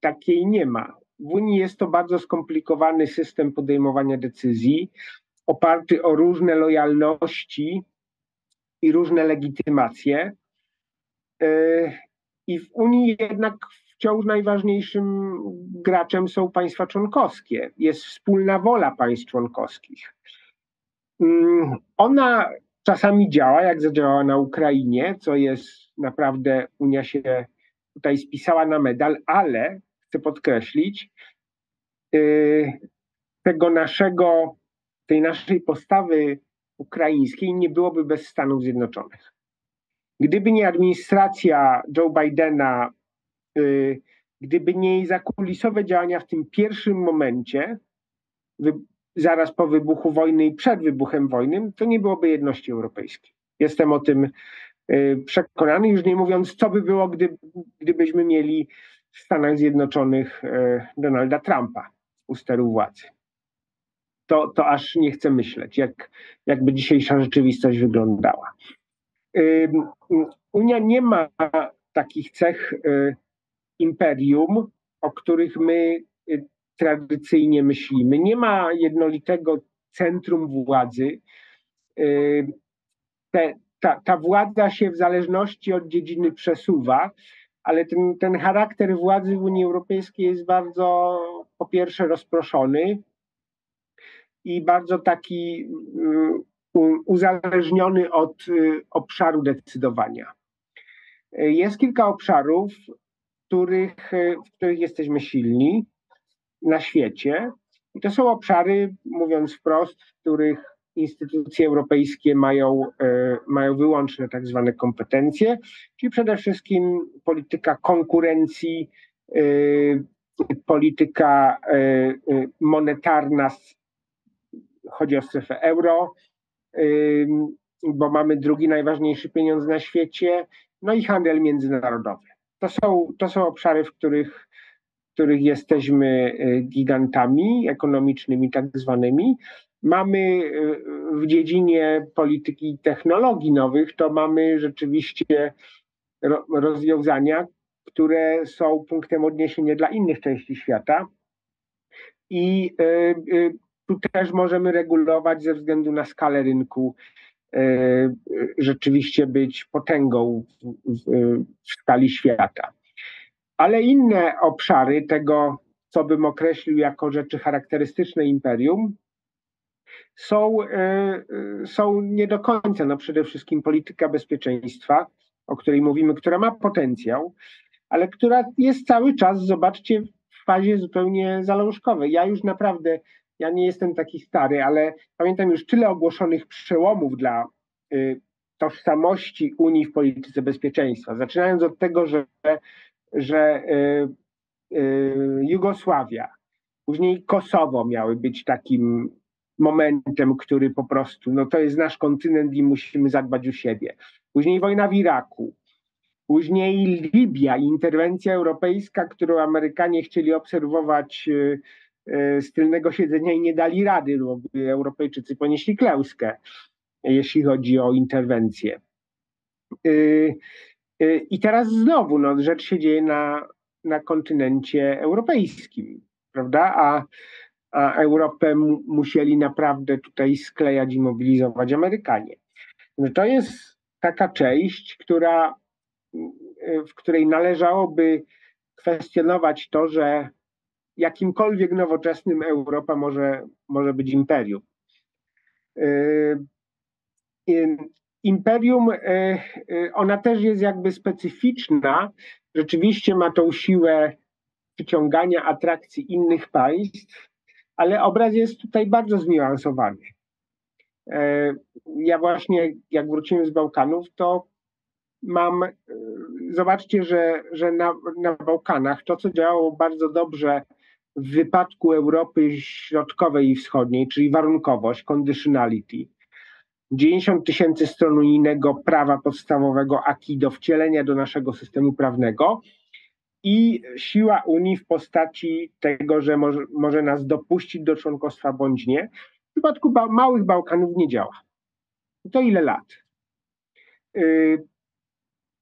takiej nie ma. W Unii jest to bardzo skomplikowany system podejmowania decyzji, oparty o różne lojalności i różne legitymacje. I w Unii jednak wciąż najważniejszym graczem są państwa członkowskie. Jest wspólna wola państw członkowskich. Mm, ona czasami działa, jak zadziałała na Ukrainie, co jest naprawdę, Unia się tutaj spisała na medal, ale chcę podkreślić, y, tego naszego, tej naszej postawy ukraińskiej nie byłoby bez Stanów Zjednoczonych. Gdyby nie administracja Joe Bidena, y, gdyby nie jej zakulisowe działania w tym pierwszym momencie, zaraz po wybuchu wojny i przed wybuchem wojny, to nie byłoby jedności europejskiej. Jestem o tym y, przekonany, już nie mówiąc, co by było, gdy, gdybyśmy mieli w Stanach Zjednoczonych y, Donalda Trumpa u steru władzy. To, to aż nie chcę myśleć, jak, jakby dzisiejsza rzeczywistość wyglądała. Unia nie ma takich cech y, imperium, o których my y, tradycyjnie myślimy. Nie ma jednolitego centrum władzy. Y, te, ta, ta władza się w zależności od dziedziny przesuwa, ale ten, ten charakter władzy w Unii Europejskiej jest bardzo, po pierwsze, rozproszony i bardzo taki uzależniony od y, obszaru decydowania. Jest kilka obszarów, których, y, w których jesteśmy silni na świecie. I to są obszary, mówiąc wprost, w których instytucje europejskie mają, y, mają wyłączne tak zwane kompetencje, czyli przede wszystkim polityka konkurencji, polityka monetarna, chodzi o strefę euro, bo mamy drugi najważniejszy pieniądz na świecie, no i handel międzynarodowy. To są, to są obszary, w których, w których jesteśmy y, gigantami ekonomicznymi, tak zwanymi. Mamy y, w dziedzinie polityki technologii nowych, to mamy rzeczywiście rozwiązania, które są punktem odniesienia dla innych części świata. I y, tu też możemy regulować ze względu na skalę rynku, e, rzeczywiście być potęgą w, skali świata. Ale inne obszary tego, co bym określił jako rzeczy charakterystyczne imperium, są, są nie do końca. No przede wszystkim polityka bezpieczeństwa, o której mówimy, która ma potencjał, ale która jest cały czas, zobaczcie, w fazie zupełnie zalążkowej. Ja już naprawdę, ja nie jestem taki stary, ale pamiętam już tyle ogłoszonych przełomów dla y, tożsamości Unii w polityce bezpieczeństwa. Zaczynając od tego, że, że y, y, Jugosławia, później Kosowo miały być takim momentem, który po prostu, no to jest nasz kontynent i musimy zadbać o siebie. Później wojna w Iraku, później Libia, interwencja europejska, którą Amerykanie chcieli obserwować z tylnego siedzenia i nie dali rady, bo Europejczycy ponieśli klęskę, jeśli chodzi o interwencję. Y, I teraz znowu no, rzecz się dzieje na, na kontynencie europejskim, prawda? A, a Europę musieli naprawdę tutaj sklejać i mobilizować Amerykanie. No to jest taka część, która, w której należałoby kwestionować to, że jakimkolwiek nowoczesnym Europa może, może być imperium. Y, y, imperium, y, ona też jest jakby specyficzna, rzeczywiście ma tą siłę przyciągania atrakcji innych państw, ale obraz jest tutaj bardzo zniuansowany. Ja właśnie, jak wróciłem z Bałkanów, to mam, zobaczcie, że, że na, na Bałkanach to, co działało bardzo dobrze w wypadku Europy Środkowej i Wschodniej, czyli warunkowość, conditionality, 90 tysięcy stron unijnego prawa podstawowego AKI do wcielenia do naszego systemu prawnego i siła Unii w postaci tego, że może, może nas dopuścić do członkostwa bądź nie, w przypadku ba małych Bałkanów nie działa. To ile lat? Yy,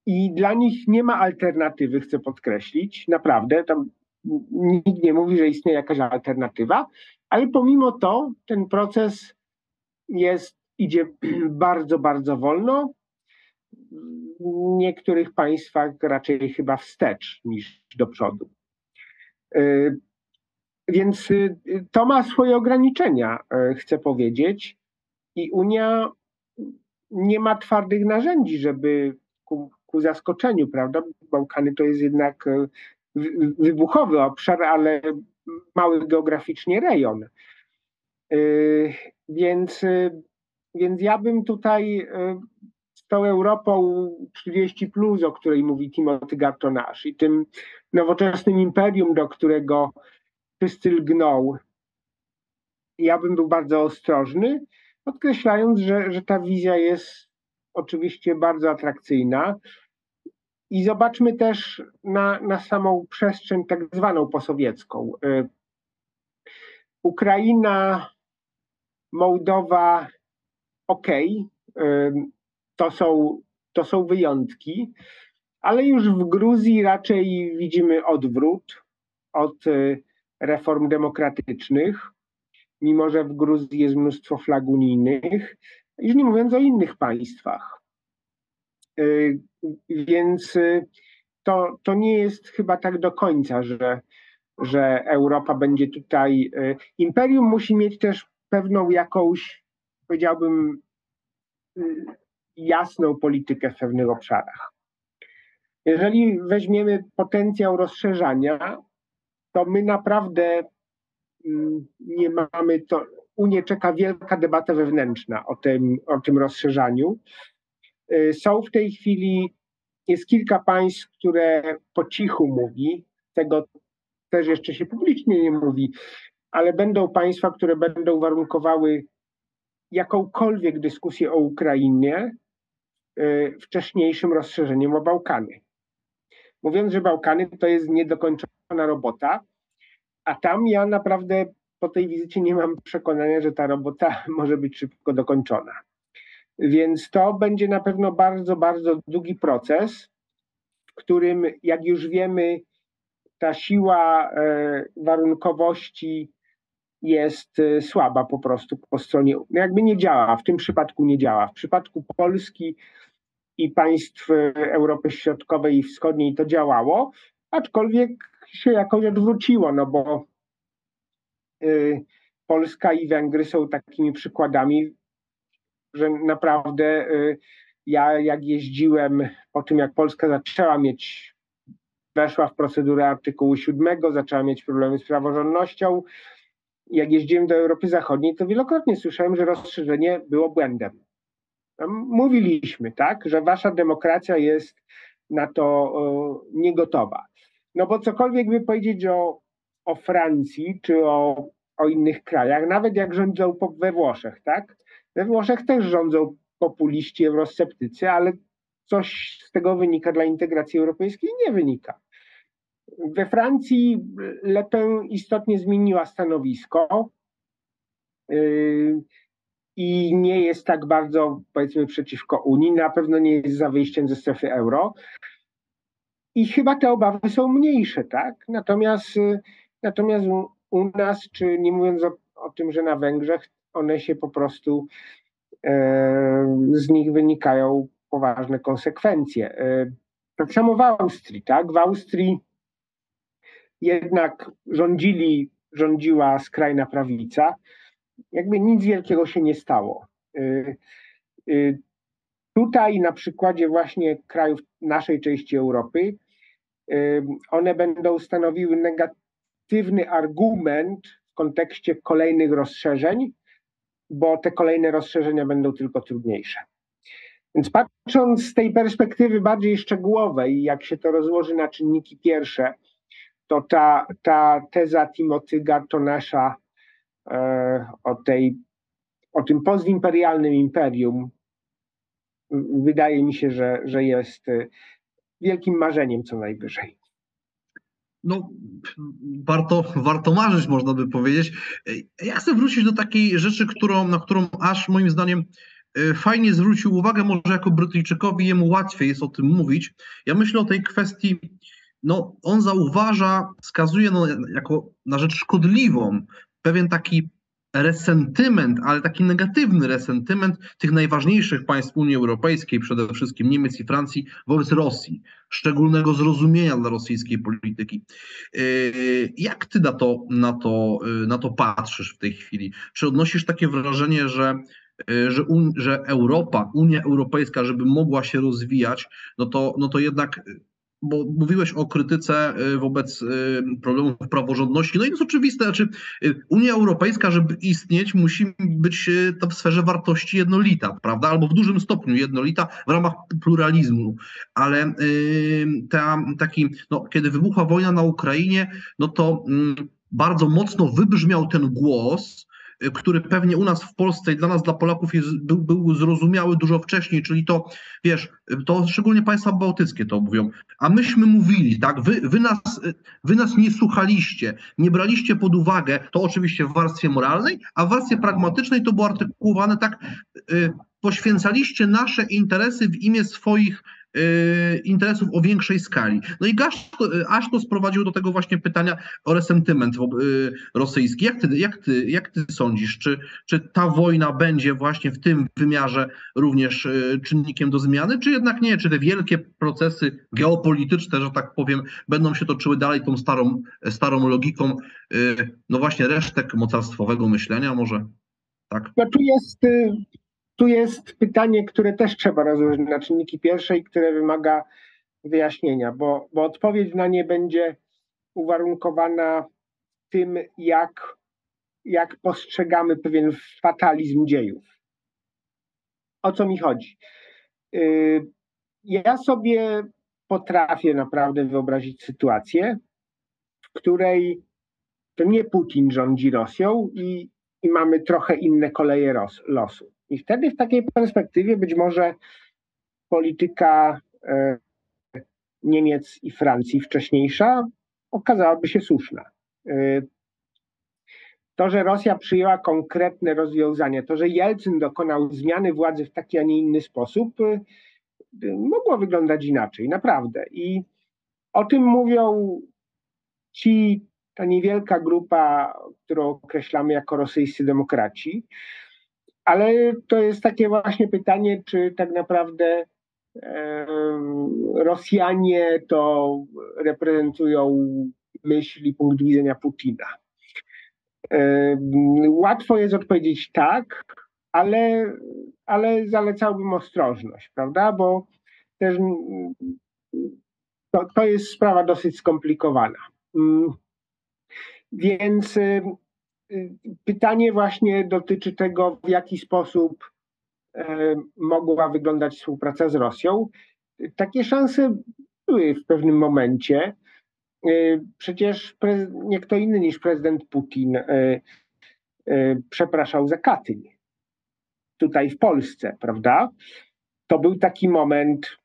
I dla nich nie ma alternatywy, chcę podkreślić, naprawdę. Tam nikt nie mówi, że istnieje jakaś alternatywa, ale pomimo to ten proces jest, idzie bardzo, bardzo wolno. W niektórych państwach raczej chyba wstecz niż do przodu. Yy, więc y, to ma swoje ograniczenia, e, chcę powiedzieć. I Unia nie ma twardych narzędzi, żeby ku, ku zaskoczeniu, prawda? Bałkany to jest jednak wybuchowy obszar, ale mały geograficznie rejon. E, więc, więc ja bym tutaj z tą Europą 30, plus, o której mówi Timothy Gartonasz, i tym nowoczesnym imperium, do którego wszyscy lgną. Ja bym był bardzo ostrożny, podkreślając, że, że ta wizja jest oczywiście bardzo atrakcyjna. I zobaczmy też na, na samą przestrzeń tak zwaną posowiecką. Y, Ukraina, Mołdowa, ok, to są, to są wyjątki, ale już w Gruzji raczej widzimy odwrót od y, reform demokratycznych, mimo że w Gruzji jest mnóstwo flag unijnych, już nie mówiąc o innych państwach. Y, więc y, to, to nie jest chyba tak do końca, że, że Europa będzie tutaj. Y, imperium musi mieć też pewną jakąś, powiedziałbym, jasną politykę w pewnych obszarach. Jeżeli weźmiemy potencjał rozszerzania, to my naprawdę nie mamy to. Unię czeka wielka debata wewnętrzna o tym, o tym rozszerzaniu. Y, są w tej chwili, jest kilka państw, które po cichu mówi, tego też jeszcze się publicznie nie mówi, ale będą państwa, które będą warunkowały jakąkolwiek dyskusję o Ukrainie y, wcześniejszym rozszerzeniem o Bałkany. Mówiąc, że Bałkany to jest niedokończona robota, a tam ja naprawdę po tej wizycie nie mam przekonania, że ta robota może być szybko dokończona. Więc to będzie na pewno bardzo, bardzo długi proces, w którym, jak już wiemy, ta siła e, warunkowości jest e, słaba po prostu po stronie, no jakby nie działa, w tym przypadku nie działa. W przypadku Polski i państw e, Europy Środkowej i Wschodniej to działało, aczkolwiek się jakoś odwróciło, no bo Polska i Węgry są takimi przykładami, że naprawdę y, ja jak jeździłem po tym, jak Polska zaczęła mieć, weszła w procedurę artykułu 7, zaczęła mieć problemy z praworządnością, jak jeździłem do Europy Zachodniej, to wielokrotnie słyszałem, że rozszerzenie było błędem. Mówiliśmy, tak, że wasza demokracja jest na to niegotowa. No bo cokolwiek by powiedzieć o, o Francji czy o, o innych krajach, nawet jak rządzą we Włoszech, tak? We Włoszech też rządzą populiści, eurosceptycy, ale coś z tego wynika dla integracji europejskiej? Nie wynika. We Francji Le Pen istotnie zmieniła stanowisko yy, i nie jest tak bardzo, powiedzmy, przeciwko Unii. Na pewno nie jest za wyjściem ze strefy euro. I chyba te obawy są mniejsze, tak? Natomiast, yy, natomiast u nas, czy nie mówiąc o, o tym, że na Węgrzech, one się po prostu e, z nich wynikają poważne konsekwencje. E, tak samo w Austrii, tak? W Austrii jednak rządzili, rządziła skrajna prawica. Jakby nic wielkiego się nie stało. E, tutaj na przykładzie właśnie krajów naszej części Europy, one będą stanowiły negatywny argument w kontekście kolejnych rozszerzeń, bo te kolejne rozszerzenia będą tylko trudniejsze. Więc patrząc z tej perspektywy bardziej szczegółowej, jak się to rozłoży na czynniki pierwsze, to ta, ta teza Timothy Gartonesza e, o, tej, o tym postimperialnym imperium wydaje mi się, że, że jest e, wielkim marzeniem co najwyżej no, warto, warto marzyć, można by powiedzieć. Ja chcę wrócić do takiej rzeczy, którą, na którą aż moim zdaniem e, fajnie zwrócił uwagę, może jako Brytyjczykowi jemu łatwiej jest o tym mówić. Ja myślę o tej kwestii, no on zauważa, wskazuje no, jako na rzecz szkodliwą pewien taki resentyment, ale taki negatywny resentyment tych najważniejszych państw Unii Europejskiej, przede wszystkim Niemiec i Francji, wobec Rosji, szczególnego zrozumienia dla rosyjskiej polityki. Yy, jak ty na to, na to, yy, na to patrzysz w tej chwili? Czy odnosisz takie wrażenie, że yy, że, że Europa, Unia Europejska, żeby mogła się rozwijać, no to, no to jednak bo mówiłeś o krytyce y, wobec y, problemów praworządności. No i to jest oczywiste, znaczy y, Unia Europejska, żeby istnieć, musi być to w sferze wartości jednolita, prawda? Albo w dużym stopniu jednolita w ramach pluralizmu. Ale ta, taki, no, kiedy wybuchła wojna na Ukrainie, no to mm, bardzo mocno wybrzmiał ten głos, który pewnie u nas w Polsce i dla nas, dla Polaków jest, był, był zrozumiały dużo wcześniej, czyli to, wiesz, to szczególnie państwa bałtyckie to mówią, a myśmy mówili, tak, wy, wy, nas, wy nas nie słuchaliście, nie braliście pod uwagę, to oczywiście w warstwie moralnej, a w warstwie pragmatycznej to było artykułowane tak, y, poświęcaliście nasze interesy w imię swoich Y, interesów o większej skali. No i to, aż to sprowadził do tego właśnie pytania o resentyment y, rosyjski. Jak ty, jak ty, jak ty sądzisz, czy, czy ta wojna będzie właśnie w tym wymiarze również y, czynnikiem do zmiany, czy jednak nie? Czy te wielkie procesy geopolityczne, że tak powiem, będą się toczyły dalej tą starą, starą logiką, no właśnie resztek mocarstwowego myślenia może? Tak. Tu jest tu jest pytanie, które też trzeba rozłożyć na czynniki pierwsze i które wymaga wyjaśnienia, bo, bo odpowiedź na nie będzie uwarunkowana tym, jak, jak postrzegamy pewien fatalizm dziejów. O co mi chodzi? Y, ja sobie potrafię naprawdę wyobrazić sytuację, w której to nie Putin rządzi Rosją i, i mamy trochę inne koleje losu. I wtedy w takiej perspektywie być może polityka e, Niemiec i Francji wcześniejsza okazałaby się słuszna. E, to, że Rosja przyjęła konkretne rozwiązania, to, że Jelcyn dokonał zmiany władzy w taki, a nie inny sposób, e, mogło wyglądać inaczej, naprawdę. I o tym mówią ci, ta niewielka grupa, którą określamy jako rosyjscy demokraci, ale to jest takie właśnie pytanie, czy tak naprawdę Rosjanie to reprezentują myśl i punkt widzenia Putina. Łatwo jest odpowiedzieć tak, ale, ale zalecałbym ostrożność, prawda? Bo też to, to jest sprawa dosyć skomplikowana. Więc y, y, pytanie właśnie dotyczy tego, w jaki sposób e, mogła wyglądać współpraca z Rosją. Takie szanse były w pewnym momencie. E, przecież nie kto inny niż prezydent Putin e, przepraszał za Katyń tutaj w Polsce, prawda? To był taki moment,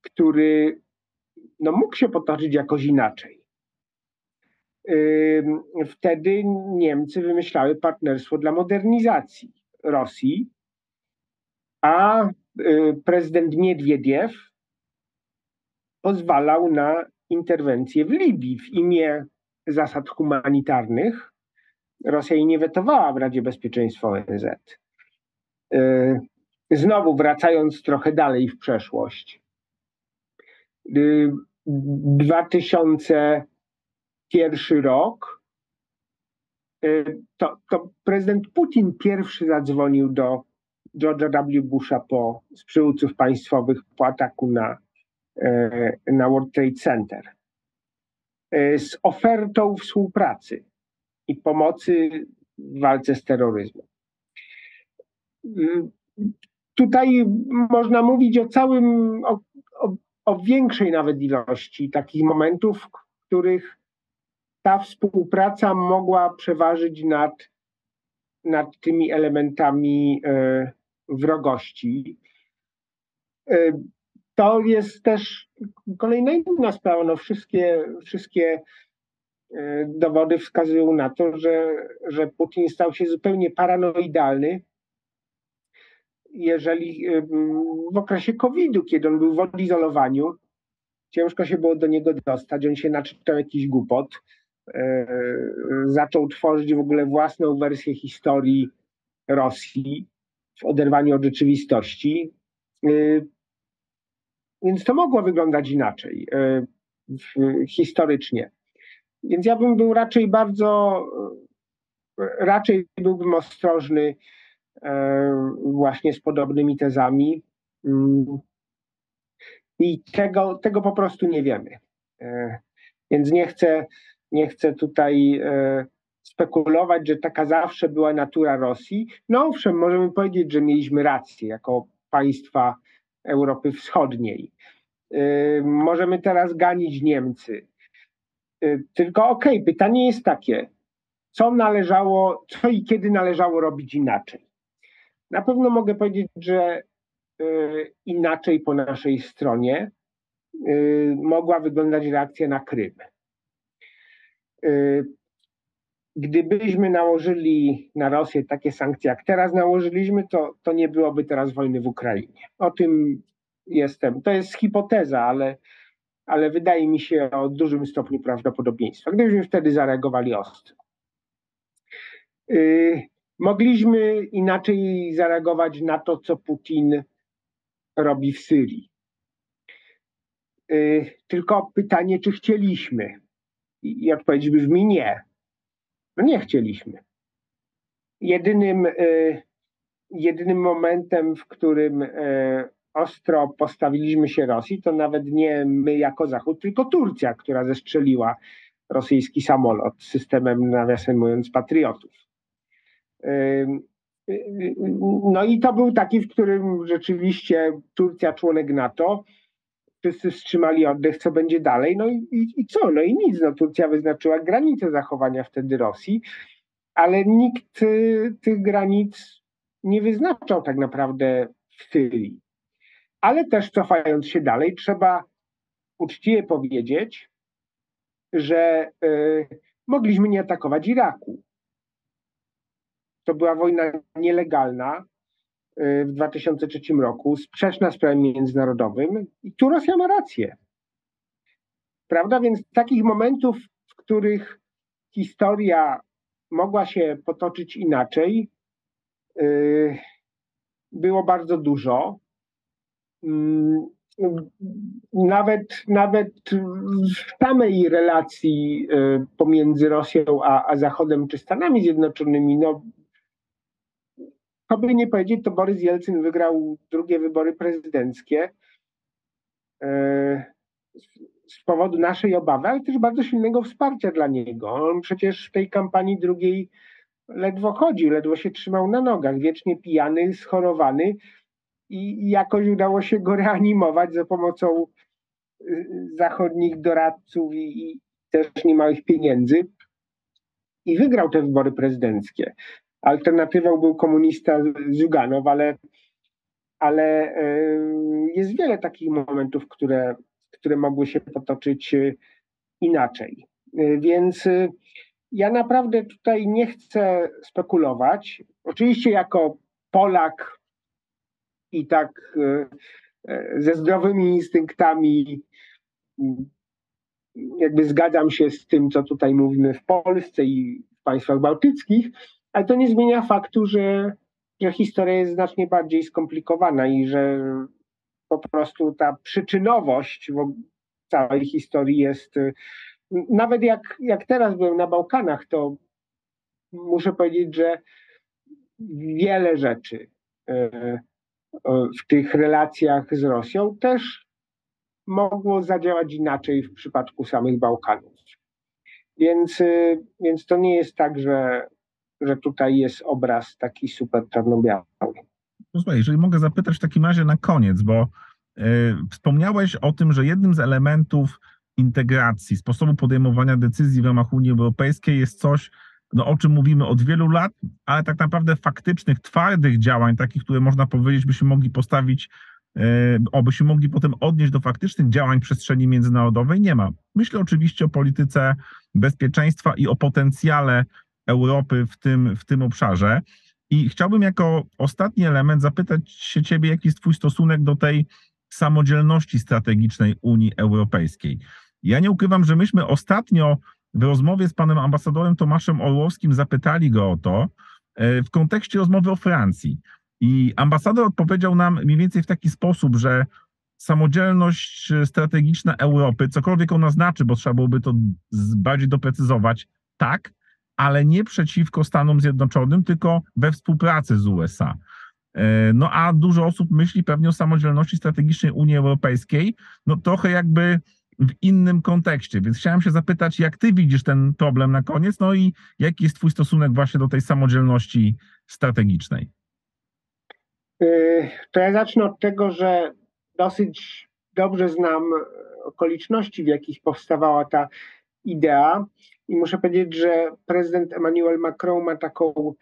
który no, mógł się potoczyć jakoś inaczej wtedy Niemcy wymyślały partnerstwo dla modernizacji Rosji, a y, prezydent Niedwiediew pozwalał na interwencję w Libii w imię zasad humanitarnych. Rosja jej nie wetowała w Radzie Bezpieczeństwa ONZ. Y, znowu wracając trochę dalej w przeszłość. 2000 y, pierwszy rok, y, to, to prezydent Putin pierwszy zadzwonił do George'a W. Busha po, z przywódców państwowych po ataku na, y, na World Trade Center y, z ofertą współpracy i pomocy w walce z terroryzmem. Tutaj można mówić o całym, o, o, o większej nawet ilości takich momentów, w których ta współpraca mogła przeważyć nad, nad tymi elementami e, wrogości. E, to jest też kolejna inna sprawa. No wszystkie, wszystkie e, dowody wskazują na to, że, że Putin stał się zupełnie paranoidalny, jeżeli w okresie COVID-u, kiedy on był w odizolowaniu, ciężko się było do niego dostać, on się naczytał jakiś głupot, zaczął tworzyć w ogóle własną wersję historii Rosji w oderwaniu od rzeczywistości. E, więc to mogło wyglądać inaczej e, historycznie. Więc ja bym był raczej bardzo, raczej byłbym ostrożny właśnie z podobnymi tezami. Mm. I tego, tego po prostu nie wiemy. Więc nie chcę nie chcę tutaj e, spekulować, że taka zawsze była natura Rosji. No owszem, możemy powiedzieć, że mieliśmy rację jako państwa Europy Wschodniej. E, możemy teraz ganić Niemcy. E, tylko okej, okay, pytanie jest takie, co należało, co i kiedy należało robić inaczej. Na pewno mogę powiedzieć, że inaczej po naszej stronie mogła wyglądać reakcja na Krym. Y, gdybyśmy nałożyli na Rosję takie sankcje, jak teraz nałożyliśmy, to, to nie byłoby teraz wojny w Ukrainie. O tym jestem. To jest hipoteza, ale, ale wydaje mi się o dużym stopniu prawdopodobieństwa. Gdybyśmy wtedy zareagowali ostro. Yy, mogliśmy inaczej zareagować na to, co Putin robi w Syrii. Yy, tylko pytanie, czy chcieliśmy. I odpowiedź brzmi nie. No nie chcieliśmy. Jedynym, y, jedynym momentem, w którym y, ostro postawiliśmy się Rosji, to nawet nie my jako Zachód, tylko Turcja, która zestrzeliła rosyjski samolot systemem, nawiasem mówiąc, patriotów. Y, no i to był taki, w którym rzeczywiście Turcja, członek NATO, wszyscy wstrzymali oddech, co będzie dalej. No i, i, i co? No i nic. No, Turcja wyznaczyła granice zachowania wtedy Rosji, ale nikt y, tych granic nie wyznaczał tak naprawdę w Syrii. Ale też cofając się dalej, trzeba uczciwie powiedzieć, że y, mogliśmy nie atakować Iraku. To była wojna nielegalna, w 2003 roku, sprzeczna z prawem międzynarodowym i tu Rosja ma rację. Prawda? Więc takich momentów, w których historia mogła się potoczyć inaczej, y, było bardzo dużo. Mm, nawet, nawet w samej relacji y, pomiędzy Rosją a, a Zachodem czy Stanami Zjednoczonymi, no, to by nie powiedzieć, to Borys Jelcyn wygrał drugie wybory prezydenckie y, z powodu naszej obawy, ale też bardzo silnego wsparcia dla niego. On przecież w tej kampanii drugiej ledwo chodził, ledwo się trzymał na nogach, wiecznie pijany, schorowany i jakoś udało się go reanimować za pomocą y, zachodnich doradców i, i też niemałych pieniędzy i wygrał te wybory prezydenckie. Alternatywą był komunista Zuganow, ale, ale y, jest wiele takich momentów, które, które mogły się potoczyć y, inaczej. Więc ja naprawdę tutaj nie chcę spekulować. Oczywiście jako Polak i tak e, e, ze zdrowymi instynktami jakby zgadzam się z tym, co tutaj mówimy w Polsce i w państwach bałtyckich, ale to nie zmienia faktu, że, że historia jest znacznie bardziej skomplikowana i że po prostu ta przyczynowość w całej historii jest. E, nawet jak, jak teraz byłem na Bałkanach, to muszę powiedzieć, że wiele rzeczy w tych relacjach z Rosją też mogło zadziałać inaczej w przypadku samych Bałkanów. Więc, y, więc to nie jest tak, że, że tutaj jest obraz taki super czarno-biały. Słuchaj, jeżeli mogę zapytać w takim razie na koniec, bo y, wspomniałeś o tym, że jednym z elementów integracji, sposobu podejmowania decyzji w ramach Unii Europejskiej jest coś, no, o czym mówimy od wielu lat, ale tak naprawdę faktycznych, twardych działań, takich, które można powiedzieć, byśmy mogli postawić, e, obyśmy mogli potem odnieść do faktycznych działań przestrzeni międzynarodowej, nie ma. Myślę oczywiście o polityce bezpieczeństwa i o potencjale Europy w tym, w tym obszarze. I chciałbym jako ostatni element zapytać się Ciebie, jaki jest Twój stosunek do tej samodzielności strategicznej Unii Europejskiej. Ja nie ukrywam, że myśmy ostatnio w rozmowie z panem ambasadorem Tomaszem Orłowskim zapytali go o to e, w kontekście rozmowy o Francji. I ambasador odpowiedział nam mniej więcej w taki sposób, że samodzielność strategiczna Europy, cokolwiek ona znaczy, bo trzeba byłoby to bardziej doprecyzować, tak, ale nie przeciwko Stanom Zjednoczonym, tylko we współpracy z USA. E, no a dużo osób myśli pewnie o samodzielności strategicznej Unii Europejskiej, no trochę jakby w innym kontekście. Więc chciałem się zapytać, jak ty widzisz ten problem na koniec, no i jaki jest twój stosunek właśnie do tej samodzielności strategicznej? Y, to ja zacznę od tego, że dosyć dobrze znam okoliczności, w jakich powstawała ta idea i muszę powiedzieć, że prezydent Emmanuel Macron ma taką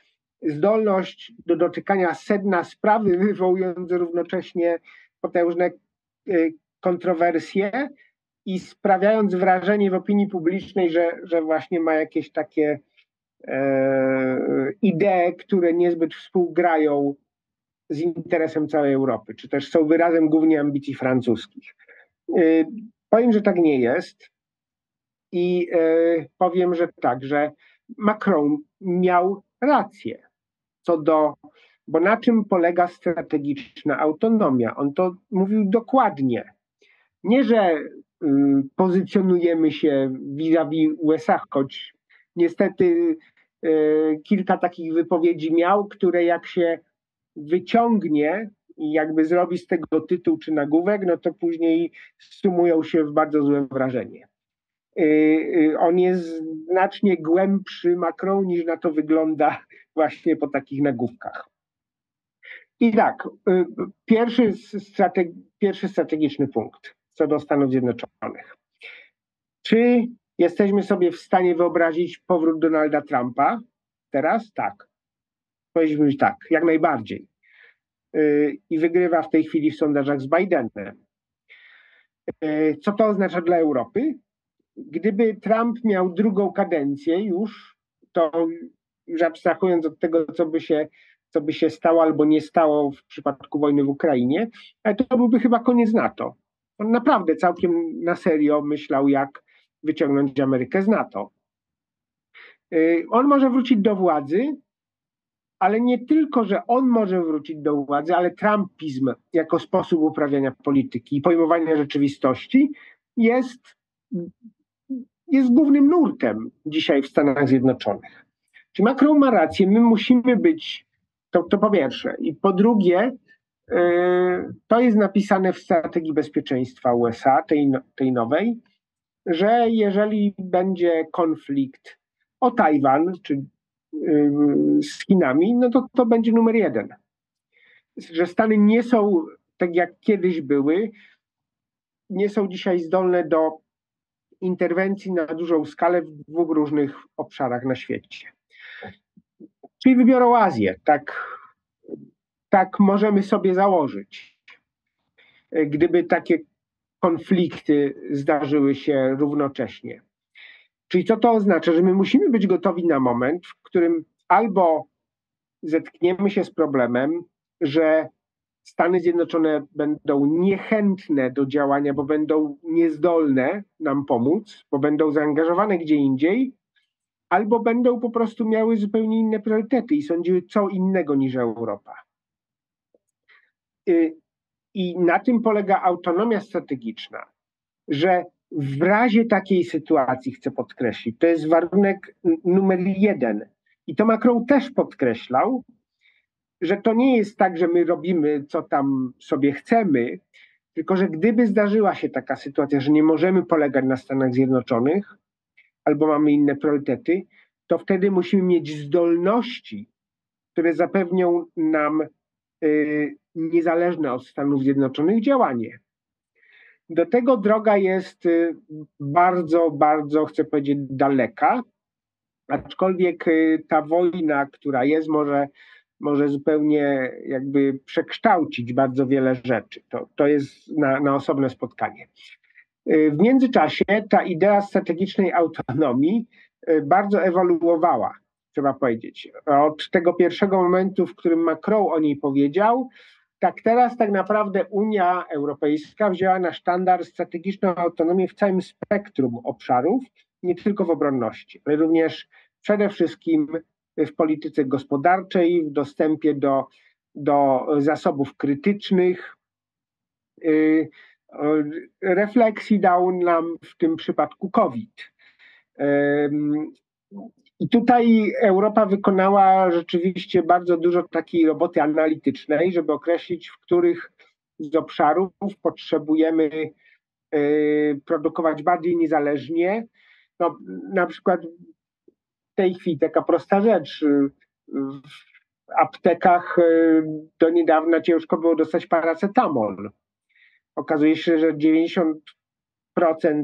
zdolność do dotykania sedna sprawy, wywołując równocześnie potężne y, kontrowersje, i sprawiając wrażenie w opinii publicznej, że, że właśnie ma jakieś takie e, idee, które niezbyt współgrają z interesem całej Europy, czy też są wyrazem głównie ambicji francuskich. E, powiem, że tak nie jest i e, powiem, że tak, że Macron miał rację co do, bo na czym polega strategiczna autonomia? On to mówił dokładnie. Nie, że Y, pozycjonujemy się vis-a-vis USA, choć niestety y, kilka takich wypowiedzi miał, które jak się wyciągnie i jakby zrobi z tego tytuł czy nagłówek, no to później sumują się w bardzo złe wrażenie. Y, on jest znacznie głębszy Macron niż na to wygląda właśnie po takich nagłówkach. I tak, pierwszy, strateg pierwszy strategiczny punkt co do Stanów Zjednoczonych. Czy jesteśmy sobie w stanie wyobrazić powrót Donalda Trumpa teraz? Tak. Powiedzieliśmy tak, jak najbardziej. Y, I wygrywa w tej chwili w sondażach z Bidenem. Y, co to oznacza dla Europy? Gdyby Trump miał drugą kadencję już, to już abstrahując od tego, co by się, co by się stało albo nie stało w przypadku wojny w Ukrainie, to byłby chyba koniec NATO. On naprawdę całkiem na serio myślał, jak wyciągnąć Amerykę z NATO. Y, on może wrócić do władzy, ale nie tylko, że on może wrócić do władzy, ale trumpizm jako sposób uprawiania polityki i pojmowania rzeczywistości jest, jest głównym nurtem dzisiaj w Stanach Zjednoczonych. Czy Macron ma rację, my musimy być, to, to po pierwsze. I po drugie, yy, to jest napisane w strategii bezpieczeństwa USA, tej, no, tej nowej, że jeżeli będzie konflikt o Tajwan, czy z Chinami, no to to będzie numer jeden. Że Stany nie są tak jak kiedyś były, nie są dzisiaj zdolne do interwencji na dużą skalę w dwóch różnych obszarach na świecie. Czyli wybiorą Azję, tak, tak możemy sobie założyć. Gdyby takie konflikty zdarzyły się równocześnie. Czyli co to oznacza? Że my musimy być gotowi na moment, w którym albo zetkniemy się z problemem, że Stany Zjednoczone będą niechętne do działania, bo będą niezdolne nam pomóc, bo będą zaangażowane gdzie indziej, albo będą po prostu miały zupełnie inne priorytety i sądziły co innego niż Europa. Y, I na tym polega autonomia strategiczna, że w razie takiej sytuacji, chcę podkreślić, to jest warunek numer jeden. I to Macron też podkreślał, że to nie jest tak, że my robimy, co tam sobie chcemy, tylko że gdyby zdarzyła się taka sytuacja, że nie możemy polegać na Stanach Zjednoczonych albo mamy inne priorytety, to wtedy musimy mieć zdolności, które zapewnią nam y, niezależne od Stanów Zjednoczonych działanie. Do tego droga jest y, bardzo, bardzo, chcę powiedzieć, daleka, aczkolwiek y, ta wojna, która jest, może, może zupełnie jakby przekształcić bardzo wiele rzeczy. To, to jest na, na osobne spotkanie. Y, w międzyczasie ta idea strategicznej autonomii bardzo ewoluowała, trzeba powiedzieć. Od tego pierwszego momentu, w którym Macron o niej powiedział, tak teraz tak naprawdę Unia Europejska wzięła na sztandar strategiczną autonomię w całym spektrum obszarów, nie tylko w obronności, ale również przede wszystkim w polityce gospodarczej, w dostępie do, do zasobów krytycznych. Y, refleksji dał nam w tym przypadku COVID. I tutaj Europa wykonała rzeczywiście bardzo dużo takiej roboty analitycznej, żeby określić, w których z obszarów potrzebujemy y, produkować bardziej niezależnie. No, na przykład tej chwili taka prosta rzecz. W aptekach y, do niedawna ciężko było dostać paracetamol. Okazuje się, że 90%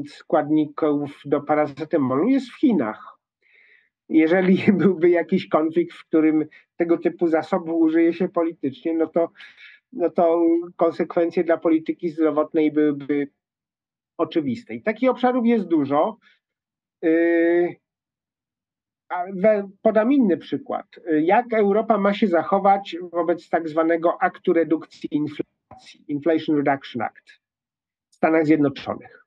składników do paracetamolu jest w Chinach jeżeli byłby jakiś konflikt, w którym tego typu zasobu użyje się politycznie, no to, no to konsekwencje dla polityki zdrowotnej byłyby oczywiste. I takich obszarów jest dużo. Yy, podam inny przykład. Jak Europa ma się zachować wobec tak zwanego aktu redukcji inflacji, Inflation Reduction Act w Stanach Zjednoczonych,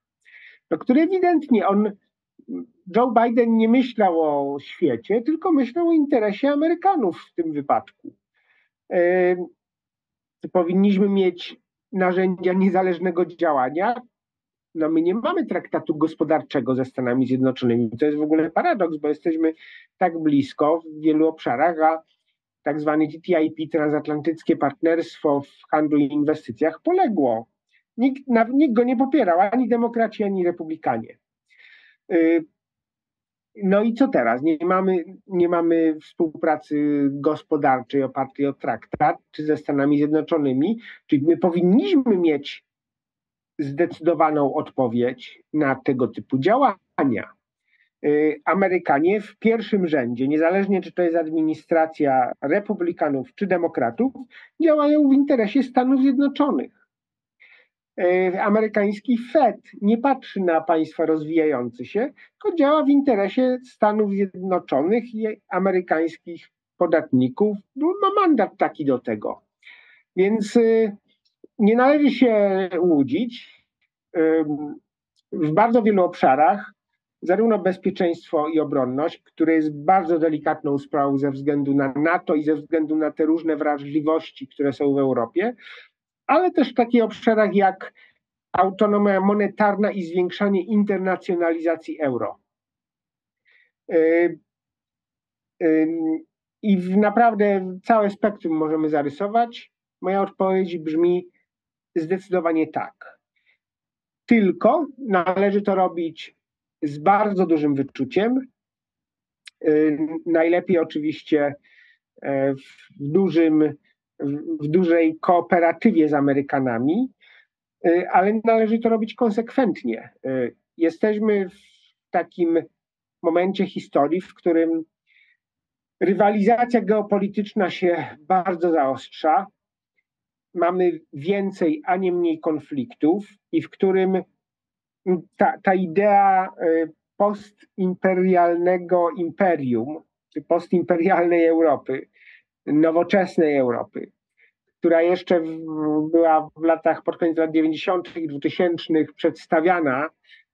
no, który ewidentnie on Joe Biden nie myślał o świecie, tylko myślał o interesie Amerykanów w tym wypadku. Powinniśmy mieć narzędzia niezależnego działania. No my nie mamy traktatu gospodarczego ze Stanami Zjednoczonymi. To jest w ogóle paradoks, bo jesteśmy tak blisko w wielu obszarach, a tak zwany TTIP, transatlantyckie partnerstwo w handlu i inwestycjach, poległo. Nikt, nikt go nie popierał, ani demokraci, ani republikanie. Y, no i co teraz? Nie mamy, nie mamy współpracy gospodarczej opartej o traktat, czy ze Stanami Zjednoczonymi, czyli my powinniśmy mieć zdecydowaną odpowiedź na tego typu działania. Y, Amerykanie w pierwszym rzędzie, niezależnie czy to jest administracja republikanów czy demokratów, działają w interesie Stanów Zjednoczonych. E, amerykański Fed nie patrzy na państwa rozwijające się, tylko działa w interesie Stanów Zjednoczonych i amerykańskich podatników. No, ma mandat taki do tego. Więc e, nie należy się łudzić. W bardzo wielu obszarach zarówno bezpieczeństwo i obronność, które jest bardzo delikatną sprawą ze względu na NATO i ze względu na te różne wrażliwości, które są w Europie, ale też w takich obszarach jak autonomia monetarna i zwiększanie internacjonalizacji euro. I naprawdę całe spektrum możemy zarysować. Moja odpowiedź brzmi zdecydowanie tak. Tylko należy to robić z bardzo dużym wyczuciem. Najlepiej oczywiście e, w, dużym, w dużej kooperatywie z Amerykanami, e, ale należy to robić konsekwentnie. Jesteśmy w takim momencie historii, w którym rywalizacja geopolityczna się bardzo zaostrza. Mamy więcej, a nie mniej konfliktów, i w którym ta, ta idea e, postimperialnego imperium, czy postimperialnej Europy, nowoczesnej Europy, która jeszcze była w latach pod koniec lat 90. i 2000 przedstawiana,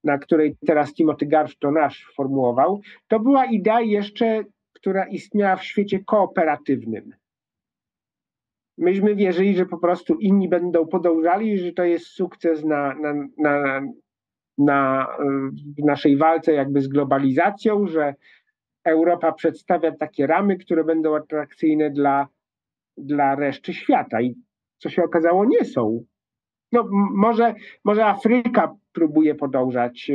na której teraz Timothy Garf nasz formułował, to była idea jeszcze która istniała w świecie kooperatywnym. Myśmy wierzyli, że po prostu inni będą podążali, że to jest sukces na, na, na, na w naszej walce jakby z globalizacją, że Europa przedstawia takie ramy, które będą atrakcyjne dla, dla reszty świata. I co się okazało, nie są. No, może, może Afryka próbuje podążać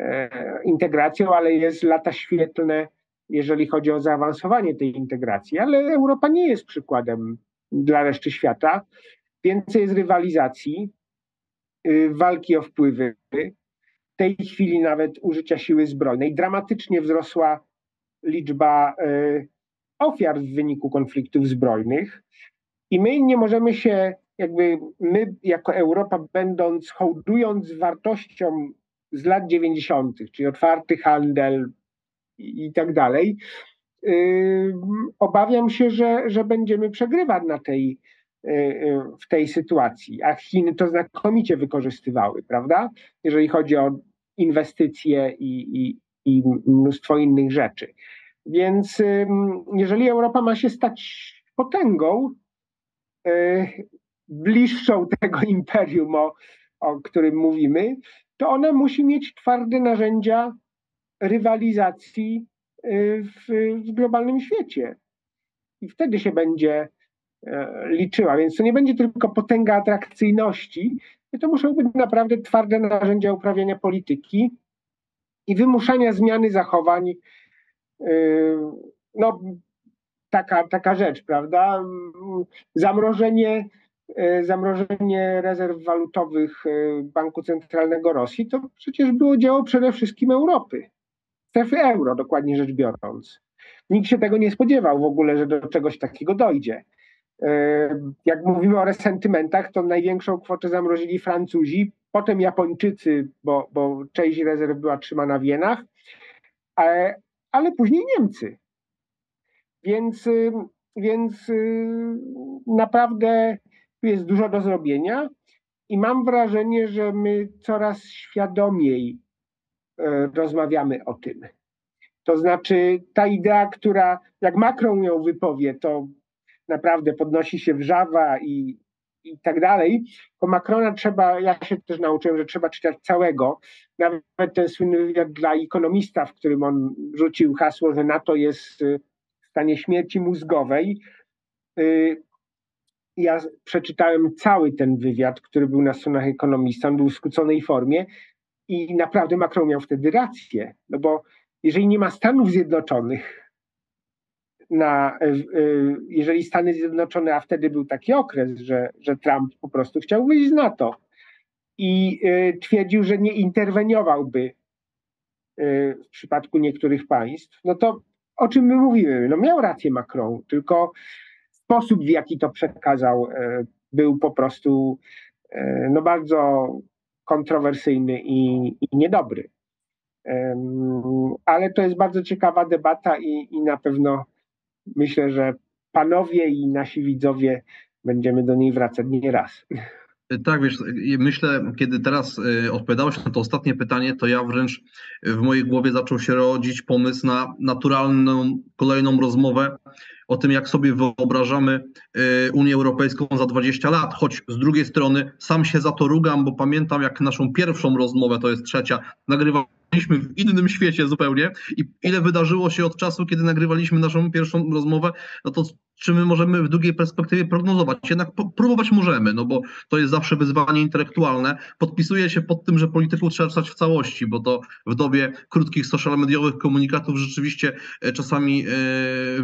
e, integracją, ale jest lata świetlne jeżeli chodzi o zaawansowanie tej integracji, ale Europa nie jest przykładem dla reszty świata. Więcej jest rywalizacji, y, walki o wpływy. W tej chwili nawet użycia siły zbrojnej. Dramatycznie wzrosła liczba y, ofiar w wyniku konfliktów zbrojnych. I my nie możemy się, jakby my jako Europa, będąc, hołdując wartościom z lat 90., czyli otwarty handel, i tak dalej. Obawiam się, że, że będziemy przegrywać na tej, y, y, w tej sytuacji, a Chiny to znakomicie wykorzystywały, prawda? Jeżeli chodzi o inwestycje i, i, i mnóstwo innych rzeczy. Więc jeżeli Europa ma się stać potęgą, y, bliższą tego imperium, o, o którym mówimy, to ona musi mieć twarde narzędzia rywalizacji w, w globalnym świecie. I wtedy się będzie e, liczyła. Więc to nie będzie tylko potęga atrakcyjności, to muszą być naprawdę twarde narzędzia uprawiania polityki i wymuszania zmiany zachowań. Y, no, taka, taka rzecz, prawda? Zamrożenie, e, zamrożenie rezerw walutowych Banku Centralnego Rosji to przecież było dzieło przede wszystkim Europy strefy euro, dokładnie rzecz biorąc. Nikt się tego nie spodziewał w ogóle, że do czegoś takiego dojdzie. E, jak mówimy o resentymentach, to największą kwotę zamrozili Francuzi, potem Japończycy, bo, bo część rezerw była trzymana w jenach, ale, ale później Niemcy. Więc, y, więc y, naprawdę jest dużo do zrobienia i mam wrażenie, że my coraz świadomiej rozmawiamy o tym. To znaczy, ta idea, która, jak Macron ją wypowie, to naprawdę podnosi się wrzawa i, i tak dalej. Po Macrona trzeba, ja się też nauczyłem, że trzeba czytać całego. Nawet ten słynny wywiad dla ekonomista, w którym on rzucił hasło, że NATO jest y, w stanie śmierci mózgowej. Y, ja przeczytałem cały ten wywiad, który był na stronach ekonomista, on był w skróconej formie i naprawdę Macron miał wtedy rację, no bo jeżeli nie ma Stanów Zjednoczonych, na, e, e, jeżeli Stany Zjednoczone, a wtedy był taki okres, że, że Trump po prostu chciał wyjść z NATO i e, twierdził, że nie interweniowałby w przypadku niektórych państw, no to o czym my mówimy? No miał rację Macron, tylko sposób, w jaki to przekazał, był po prostu no bardzo kontrowersyjny i, i niedobry. Ale to jest bardzo ciekawa debata i, i na pewno myślę, że panowie i nasi widzowie będziemy do niej wracać nie raz. Tak, wiesz, myślę, kiedy teraz y, odpowiadałeś na to ostatnie pytanie, to ja wręcz w mojej głowie zaczął się rodzić pomysł na naturalną kolejną rozmowę o tym, jak sobie wyobrażamy y, Unię Europejską za 20 lat, choć z drugiej strony sam się za to rugam, bo pamiętam jak naszą pierwszą rozmowę, to jest trzecia, nagrywaliśmy w innym świecie zupełnie i ile wydarzyło się od czasu, kiedy nagrywaliśmy naszą pierwszą rozmowę, no to czy my możemy w długiej perspektywie prognozować? Jednak próbować możemy, no bo to jest zawsze wyzwanie intelektualne. Podpisuję się pod tym, że polityków trzeba czytać w całości, bo to w dobie krótkich social mediowych komunikatów rzeczywiście e, czasami yy,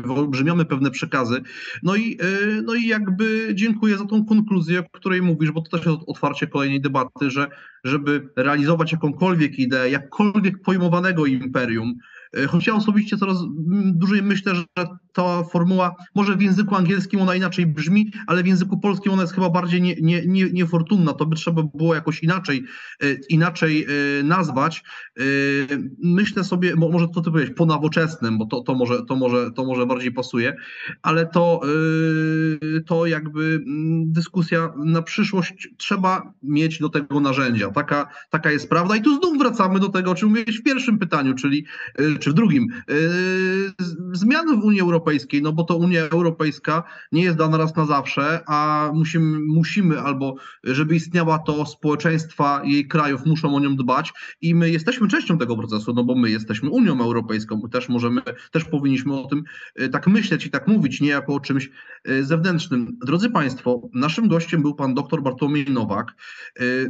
wyolbrzymiamy pewne przekazy. No i, yy, no i jakby dziękuję za tą konkluzję, o której mówisz, bo to też jest otwarcie kolejnej debaty, że żeby realizować jakąkolwiek ideę, jakkolwiek pojmowanego imperium, E, choć ja osobiście coraz dłużej myślę, że ta formuła, może w języku angielskim ona inaczej brzmi, ale w języku polskim ona jest chyba bardziej nie, nie, nie, niefortunna. To by trzeba było jakoś inaczej, e, inaczej e, nazwać. Myślę sobie, może to ty powiedzieć, po nowoczesnym, bo to, to, może, to, może, to może bardziej pasuje, ale to, to jakby dyskusja na przyszłość trzeba mieć do tego narzędzia. Taka, taka jest prawda. I tu znów wracamy do tego, o czym mówiłeś w pierwszym pytaniu, czyli czy w drugim. Yy, zmiany w Unii Europejskiej, no bo to Unia Europejska nie jest dana raz na zawsze, a musimy, musimy albo żeby istniała to społeczeństwa jej krajów muszą o nią dbać i my jesteśmy częścią tego procesu, no bo my jesteśmy Unią Europejską, też możemy, też powinniśmy o tym yy, tak myśleć i tak mówić, nie jako o czymś yy, zewnętrznym. Drodzy Państwo, naszym gościem był pan dr Bartłomiej Nowak.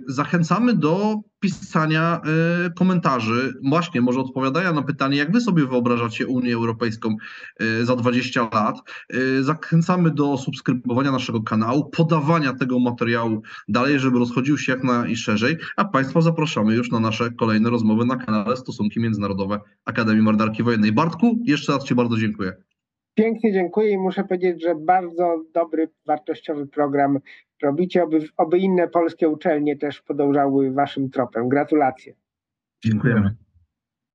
Zachęcamy do pisania y, komentarzy, właśnie może odpowiadają na pytanie, jak wy sobie wyobrażacie Unię Europejską y, za 20 lat. Y, zachęcamy do subskrybowania naszego kanału, podawania tego materiału dalej, żeby rozchodził się jak najszerzej, a Państwa zapraszamy już na nasze kolejne rozmowy na kanale Stosunki Międzynarodowe Akademii Marynarki Wojennej. Bartku, jeszcze raz Ci bardzo dziękuję. Pięknie dziękuję i muszę powiedzieć, że bardzo dobry, wartościowy program robicie, oby, oby inne polskie uczelnie też podążały waszym tropem. Gratulacje. Dziękujemy.